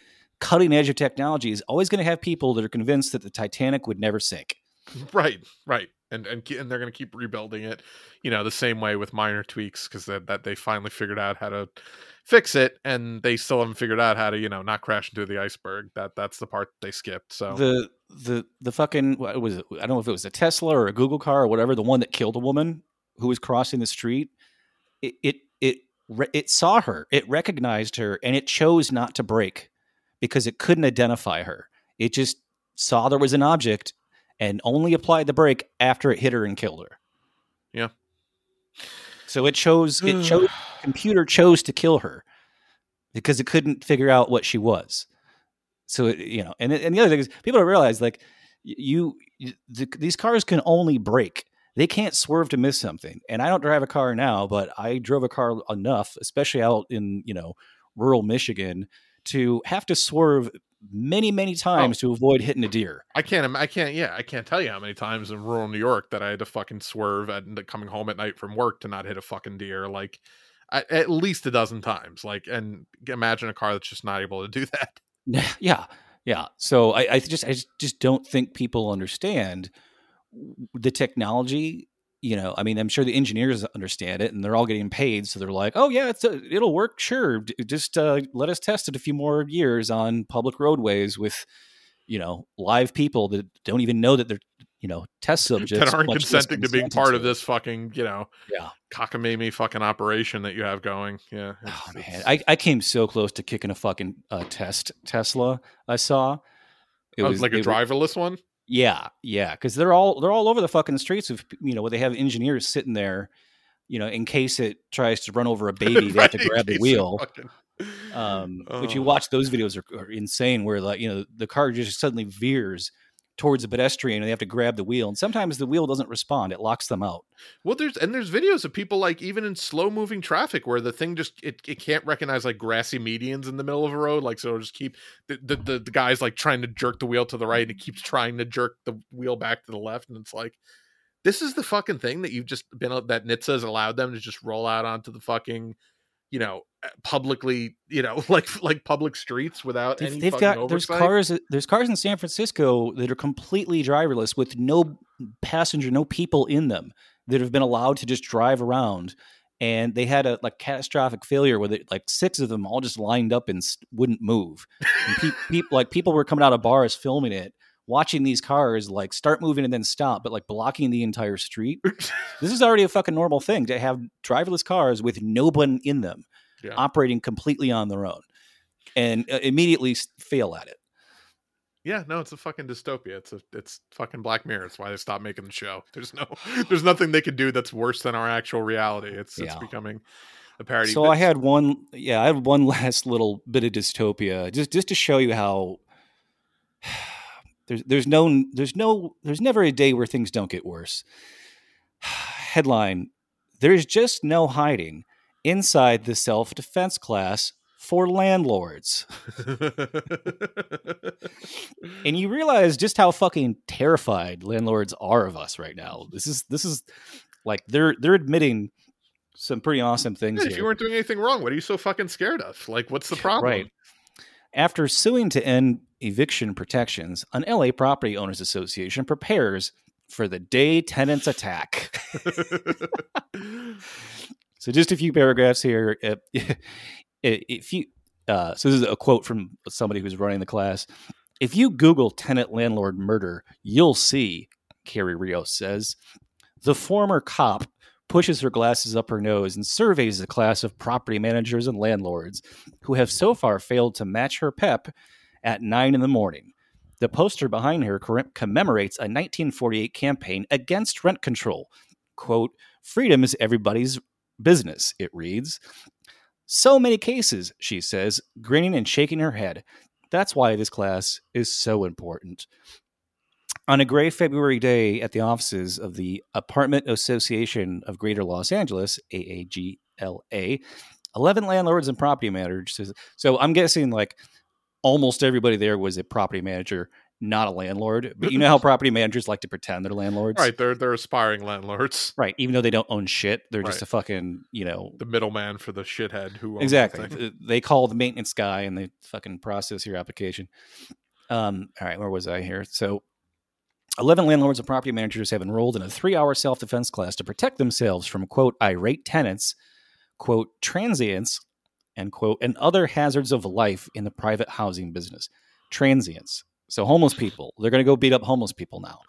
cutting edge of technology is always going to have people that are convinced that the Titanic would never sink. right, right, and and and they're gonna keep rebuilding it. You know, the same way with minor tweaks because that that they finally figured out how to fix it, and they still haven't figured out how to you know not crash into the iceberg. That that's the part they skipped. So The the the fucking what was it? I don't know if it was a Tesla or a Google car or whatever. The one that killed a woman who was crossing the street. It it it it saw her. It recognized her, and it chose not to break because it couldn't identify her. It just saw there was an object and only applied the brake after it hit her and killed her. Yeah. So it chose it chose computer chose to kill her because it couldn't figure out what she was. So it, you know, and and the other thing is people don't realize like you, you the, these cars can only brake. They can't swerve to miss something. And I don't drive a car now, but I drove a car enough, especially out in you know rural Michigan, to have to swerve many many oh. times to avoid hitting a deer. I can't. I can't. Yeah, I can't tell you how many times in rural New York that I had to fucking swerve at coming home at night from work to not hit a fucking deer. Like at, at least a dozen times. Like, and imagine a car that's just not able to do that. yeah yeah so I, I just i just, just don't think people understand the technology you know i mean i'm sure the engineers understand it and they're all getting paid so they're like oh yeah it's a, it'll work sure D- just uh, let us test it a few more years on public roadways with you know live people that don't even know that they're you know test subjects that aren't consenting to being part to of this fucking, you know, yeah cockamamie fucking operation that you have going. Yeah. Oh man, I, I came so close to kicking a fucking uh, test Tesla. I saw. It oh, like a it was- driverless one. Yeah, yeah, because they're all they're all over the fucking streets of you know where they have engineers sitting there, you know, in case it tries to run over a baby, they have to grab the wheel. fucking- Um, Which you Oh. watch those videos are, are insane, where like you know the car just suddenly veers towards a pedestrian and they have to grab the wheel, and sometimes the wheel doesn't respond; it locks them out. Well, there's and there's videos of people like even in slow moving traffic where the thing just it, it can't recognize like grassy medians in the middle of a road. Like so, just keep the, the the guy's like trying to jerk the wheel to the right, and it keeps trying to jerk the wheel back to the left, and it's like this is the fucking thing that you've just been that NHTSA has allowed them to just roll out onto the fucking you know publicly you know like like public streets without They've, any they've got there's cars there's cars in San Francisco that are completely driverless with no passenger, no people in them that have been allowed to just drive around. And they had a like catastrophic failure where they, like six of them all just lined up and wouldn't move. And pe- like people were coming out of bars filming it, watching these cars like start moving and then stop, but like blocking the entire street. this is already a fucking normal thing to have driverless cars with no one in them Yeah. operating completely on their own and uh, immediately fail at it. Yeah, no, it's a fucking dystopia. It's a it's fucking Black Mirror. It's why they stopped making the show. There's no there's nothing they could do that's worse than our actual reality. It's it's becoming a parody. So I had one, yeah, I had one last little bit of dystopia, just just to show you how There's there's no there's no there's never a day where things don't get worse. Headline: There's just no hiding inside the self defense class for landlords. and you realize just how fucking terrified landlords are of us right now. This is this is like they're they're admitting some pretty awesome things Yeah, if you weren't doing anything wrong, what are you so fucking scared of? Like, what's the problem? Right. After suing to end eviction protections, an LA Property Owners Association prepares for the day tenants attack. So just a few paragraphs here. Uh, If you, uh, so this is a quote from somebody who's running the class. If you Google tenant landlord murder, you'll see. Carrie Rios says, the former cop pushes her glasses up her nose and surveys the class of property managers and landlords who have so far failed to match her pep at nine in the morning. The poster behind her commemorates a 1948 campaign against rent control. Quote, freedom is everybody's business, it reads. So many cases, she says, grinning and shaking her head. That's why this class is so important. On a gray February day at the offices of the Apartment Association of Greater Los Angeles, AAGLA, 11 landlords and property managers. So I'm guessing like almost everybody there was a property manager, not a landlord. But you know how property managers like to pretend they're landlords? Right, they're they're aspiring landlords. Right. Even though they don't own shit, they're just a fucking, you know, The middleman for the shithead who owns the exactly. thing. They call the maintenance guy and they fucking process your application. Um, all right, where was I here? So, 11 landlords and property managers have enrolled in a three hour self defense class to protect themselves from, quote, irate tenants, quote, transients, and, quote, and other hazards of life in the private housing business. Transients. So, homeless people. They're going to go beat up homeless people now.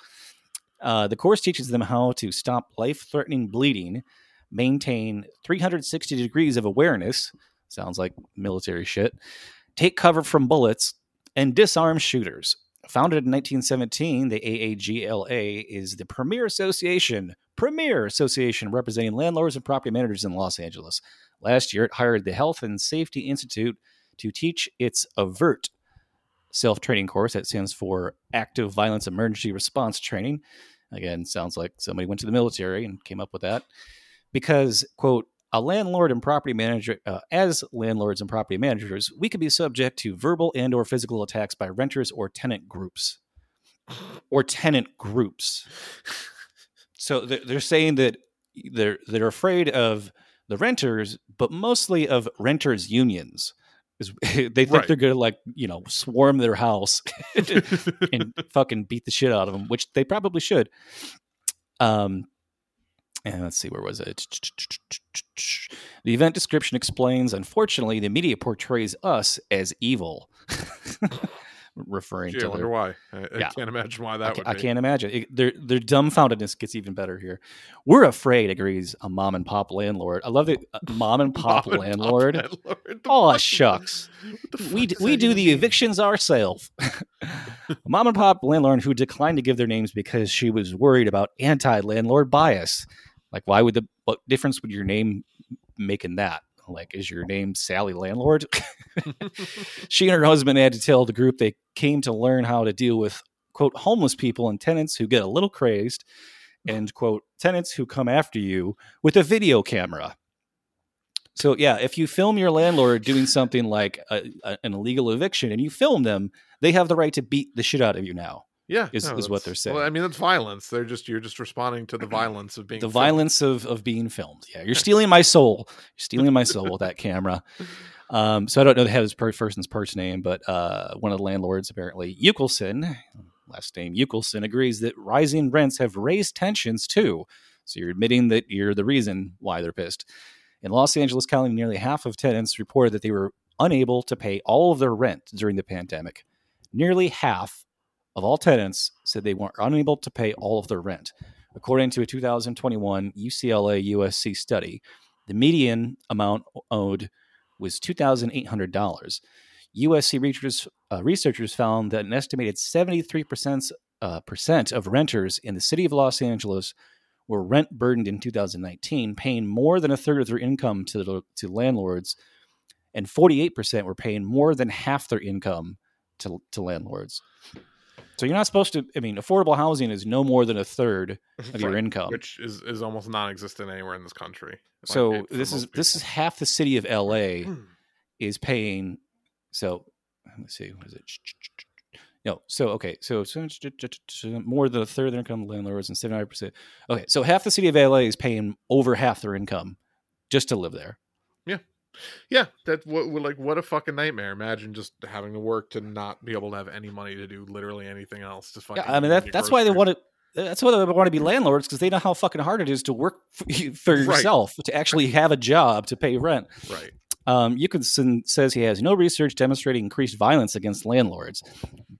Uh, the course teaches them how to stop life threatening bleeding, maintain 360 degrees of awareness. Sounds like military shit. Take cover from bullets and disarm shooters. Founded in 1917, the AAGLA is the premier association, premier association representing landlords and property managers in Los Angeles. Last year, it hired the Health and Safety Institute to teach its AVERT self training course. That stands for Active Violence Emergency Response Training. Again, sounds like somebody went to the military and came up with that. Because, quote, a landlord and property manager, uh, as landlords and property managers, we could be subject to verbal and or physical attacks by renters or tenant groups. Or tenant groups. So they're they're saying that they're they're afraid of the renters, but mostly of renters unions. Is- They think Right. they're gonna like you know swarm their house and fucking beat the shit out of them, which they probably should. Um, and let's see, where was it? The event description explains. Unfortunately, the media portrays us as evil, referring Gee, I to wonder their why. I, I Yeah. can't imagine why that ca- would I be. can't imagine. It, their their dumbfoundedness gets even better here. We're afraid, agrees a mom and pop landlord. I love it. uh, Mom and pop Mom and landlord. landlord. Oh shucks. We d- we do the mean? evictions ourselves. Mom and pop landlord who declined to give their names because she was worried about anti landlord bias. Like, why would the what difference would your name make in that? Like, is your name Sally Landlord? she and her husband had to tell the group they came to learn how to deal with quote homeless people and tenants who get a little crazed and quote tenants who come after you with a video camera. So yeah, if you film your landlord doing something like a, a- an illegal eviction and you film them, they have the right to beat the shit out of you now. Yeah, is- is what they're Well, saying. I mean, that's violence. They're just you're just responding to the violence of being the filmed. violence of of being filmed. Yeah, you're stealing my soul. You're stealing my soul with that camera. Um, so I don't know the head of per- person's first name, but uh, one of the landlords apparently, Yukelson, last name Yukelson, agrees that rising rents have raised tensions too. So you're admitting that you're the reason why they're pissed. In Los Angeles County, nearly half of tenants reported that they were unable to pay all of their rent during the pandemic. Nearly half of all tenants said they were unable to pay all of their rent. According to a 2021 UCLA USC study, the median amount owed was $2,800. USC researchers, uh, researchers found that an estimated 73% uh, percent of renters in the city of Los Angeles were rent burdened in 2019, paying more than a third of their income to, the, to landlords, and 48% were paying more than half their income to, to landlords. So you're not supposed to. I mean, affordable housing is no more than a third of your income. which is, is almost non-existent anywhere in this country. So this is most this is half the city of L.A. is paying. So let's see, what is it? No, so okay, so, so more than a third of their income landlords and seventy nine percent. Okay, so half the city of LA is paying over half their income just to live there. yeah. Yeah, that what like what a fucking nightmare. Imagine just having to work to not be able to have any money to do literally anything else. Just fucking. Yeah, I mean that, that's why they want to. That's why they want to be landlords because they know how fucking hard it is to work for, for Right. yourself to actually have a job to pay rent. Right. Um, Yukelson says he has no research demonstrating increased violence against landlords.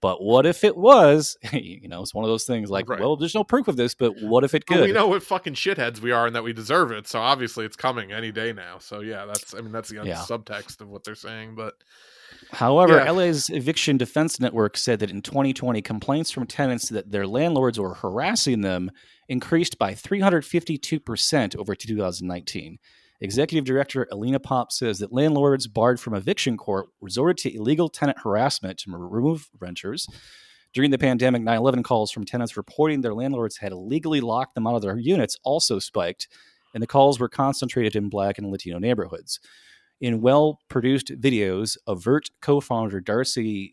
But what if it was? You know, it's one of those things like, Right. well, there's no proof of this, but what if it could? we know what fucking shitheads we are and that we deserve it. So obviously it's coming any day now. So yeah, that's I mean that's the Yeah. subtext of what they're saying. But However, Yeah. LA's Eviction Defense Network said that in 2020, complaints from tenants that their landlords were harassing them increased by 352% over 2019. Executive Director Alina Popp says that landlords barred from eviction court resorted to illegal tenant harassment to remove renters. During the pandemic, 9 11 calls from tenants reporting their landlords had illegally locked them out of their units also spiked, and the calls were concentrated in Black and Latino neighborhoods. In well produced videos, Avert co founder Darcy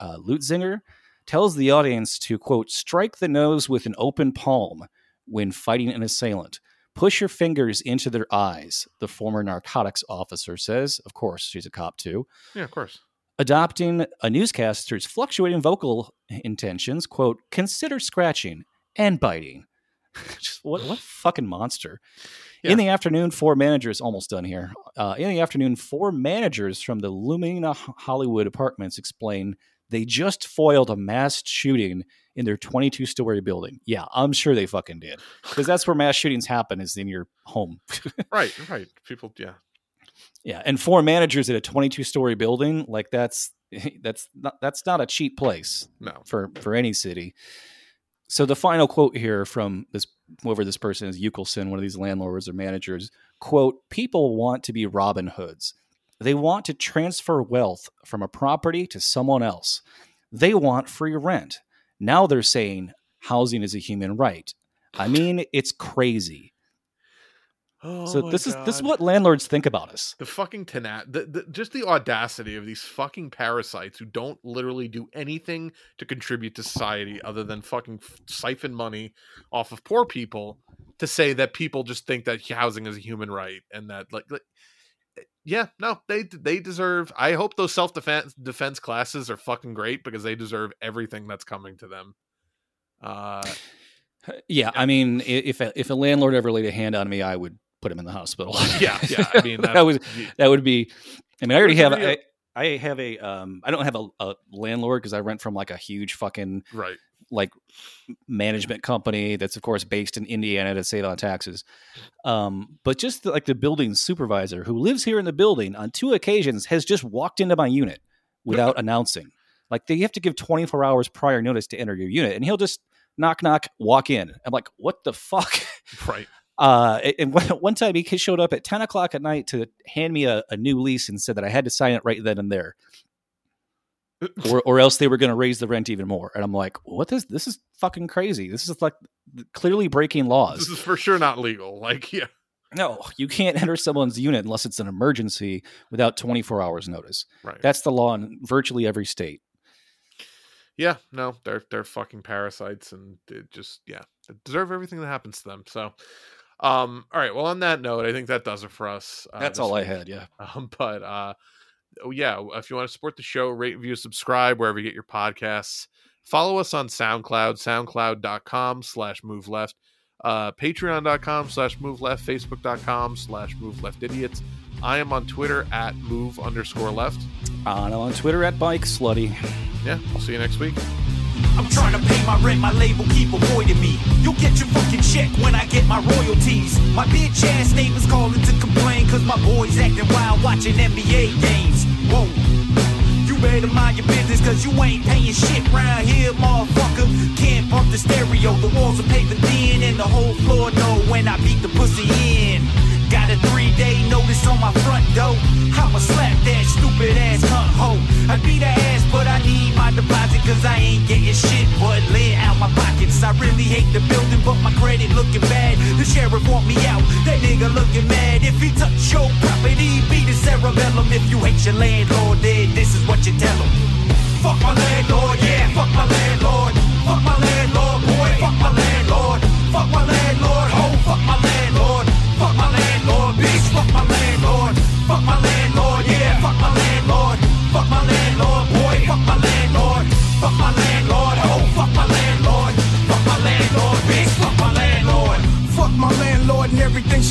uh, Lutzinger tells the audience to, quote, strike the nose with an open palm when fighting an assailant. Push your fingers into their eyes, the former narcotics officer says. Of course, she's a cop too. yeah, of course. Adopting a newscaster's fluctuating vocal intentions, quote, consider scratching and biting. Just what, what a fucking monster. In the afternoon, four managers, almost done here. Uh, in the afternoon, four managers from the Lumina Hollywood apartments explain they just foiled a mass shooting in their 22 story building. Yeah, I'm sure they fucking did. Because that's where mass shootings happen, is in your home. Right, right. People yeah. yeah, and four managers at a 22 story building, like that's that's not that's not a cheap place No. for for any city. So the final quote here from this whoever this person is, Yukelson, one of these landlords or managers, quote, people want to be Robin Hoods. They want to transfer wealth from a property to someone else. They want free rent. Now they're saying housing is a human right. I mean, it's crazy. Oh so this is this is what landlords think about us. the fucking tenat the, the just the audacity of these fucking parasites who don't literally do anything to contribute to society other than fucking f- siphon money off of poor people to say that people just think that housing is a human right and that like, like yeah no they they deserve i hope those self-defense defense classes are fucking great because they deserve everything that's coming to them uh Yeah, I mean, if a, if a landlord ever laid a hand on me, I would put him in the hospital. yeah yeah i mean that that's, would that would be. I mean, I already have. I, I have a. Um, I don't have a, a landlord because I rent from like a huge fucking right like management company that's of course based in Indiana to save on taxes. Um, but just the, like the building supervisor who lives here in the building on two occasions has just walked into my unit without announcing. Like they have to give 24 hours prior notice to enter your unit, and he'll just knock knock walk in. I'm like, what the fuck? right Uh, and one, time he showed up at 10 o'clock at night to hand me a, a new lease and said that I had to sign it right then and there, or, or else they were going to raise the rent even more. And I'm like, what is this? This is fucking crazy. This is like clearly breaking laws. this is for sure not legal like yeah No, you can't enter someone's unit unless it's an emergency without 24 hours notice. right That's the law in virtually every state. yeah no they're they're fucking parasites and they just yeah they deserve everything that happens to them so um all right well on that note i think that does it for us uh, That's all I had. Yeah. um, but uh oh, yeah if you want to support the show rate review subscribe wherever you get your podcasts. Follow us on soundcloud soundcloud.com slash move left uh patreon.com slash move left facebook.com slash move left idiots. I am on twitter at move underscore left. And I'm on Twitter at Bike Slutty. yeah i'll see you next week I'm trying to pay my rent, my label keep avoiding me. You'll get your fucking check when I get my royalties. My bitch ass neighbors calling to complain, cause my boys acting wild watching NBA games. Whoa. You better mind your business, cause you ain't paying shit round here, motherfucker. Can't bump the stereo, the walls are paper thin, and the whole floor know when I beat the pussy in. Got a three day notice on my front door. I'ma slap that stupid ass cunt hoe. I beat her ass, but I need my deposit cause I ain't getting shit but lay out my pockets. I really hate the building, but my credit looking bad. The sheriff want me out, that nigga looking mad. If he touch your property, beat the cerebellum. If you hate your landlord, then this is what you tell him. Fuck my landlord, yeah, fuck my landlord. Fuck my landlord, boy, fuck my landlord. Fuck my landlord,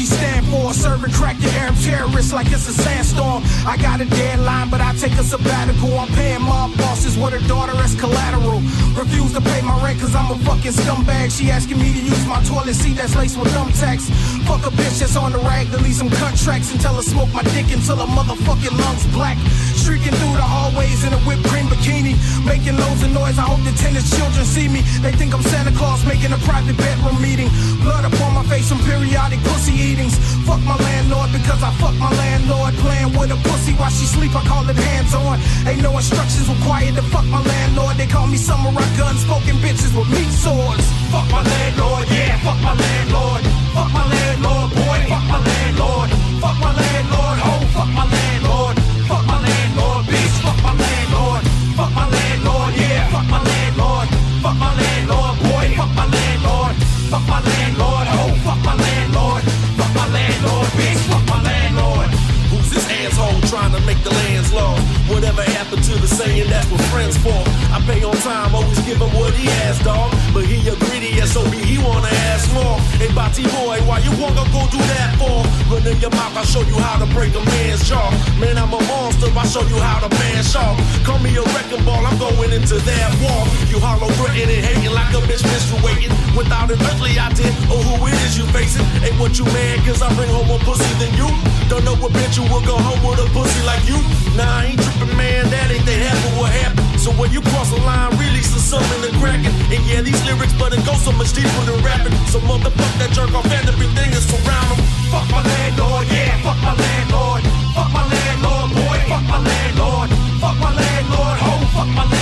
she stand for. Serving crack to Arab terrorists like it's a sandstorm. I got a deadline, but I take a sabbatical. I'm paying my bosses with her daughter as collateral. Refuse to pay my rent cause I'm a fucking scumbag. She asking me to use my toilet seat that's laced with thumbtacks. Fuck a bitch that's on the rag to leave some contracts and tell her smoke my dick until her motherfucking lungs black. Streaking through the hallways in a whipped cream bikini. Making loads of noise. I hope the tennis children see me. They think I'm Santa Claus making a private bedroom meeting. Blood upon my face from periodic pussy eatings. Fuck my landlord because I fuck my landlord. Playing with a pussy while she sleep, I call it hands on. Ain't no instructions required to fuck my landlord. They call me samurai gun smoking bitches with meat swords. Fuck my landlord, yeah, fuck my landlord. Fuck my landlord, boy, fuck my landlord. Fuck my landlord, ho, fuck my landlord. Fuck my landlord, bitch, fuck my landlord. Fuck my landlord, yeah, fuck my landlord. Fuck my landlord, boy, fuck my landlord. Fuck my landlord, ho, fuck my landlord. Fuck my landlord, bitch, fuck my landlord. Who's this asshole trying to make the lands law? Whatever happened to the saying that's what friends for? I pay on time, always give him what he has, dog. But he a greedy SOB, he wanna ask more. Hey, Bati boy, why you wanna go do that for? Run in your mouth, I'll show you how to break a man's jaw. Man, I'm a monster, I'll show you how to man shaw. Call me a wrecking ball, I'm going into that wall. You hollow and hating like a bitch menstruating. Without an ugly idea of oh, who it is you facing. Ain't what you mad, cause I bring home more pussy than you. Don't know what bitch you will go home with a pussy like you. Nah, I ain't tripping, man, that ain't the half of what happened. So when you cross the line, releasing something and cracking. And yeah, these lyrics, but it goes so much deeper than rapping. So motherfuck that jerk off and everything is around him. Fuck my landlord, yeah, fuck my landlord. Fuck my landlord, boy, fuck my landlord. Fuck my landlord, ho, fuck my landlord.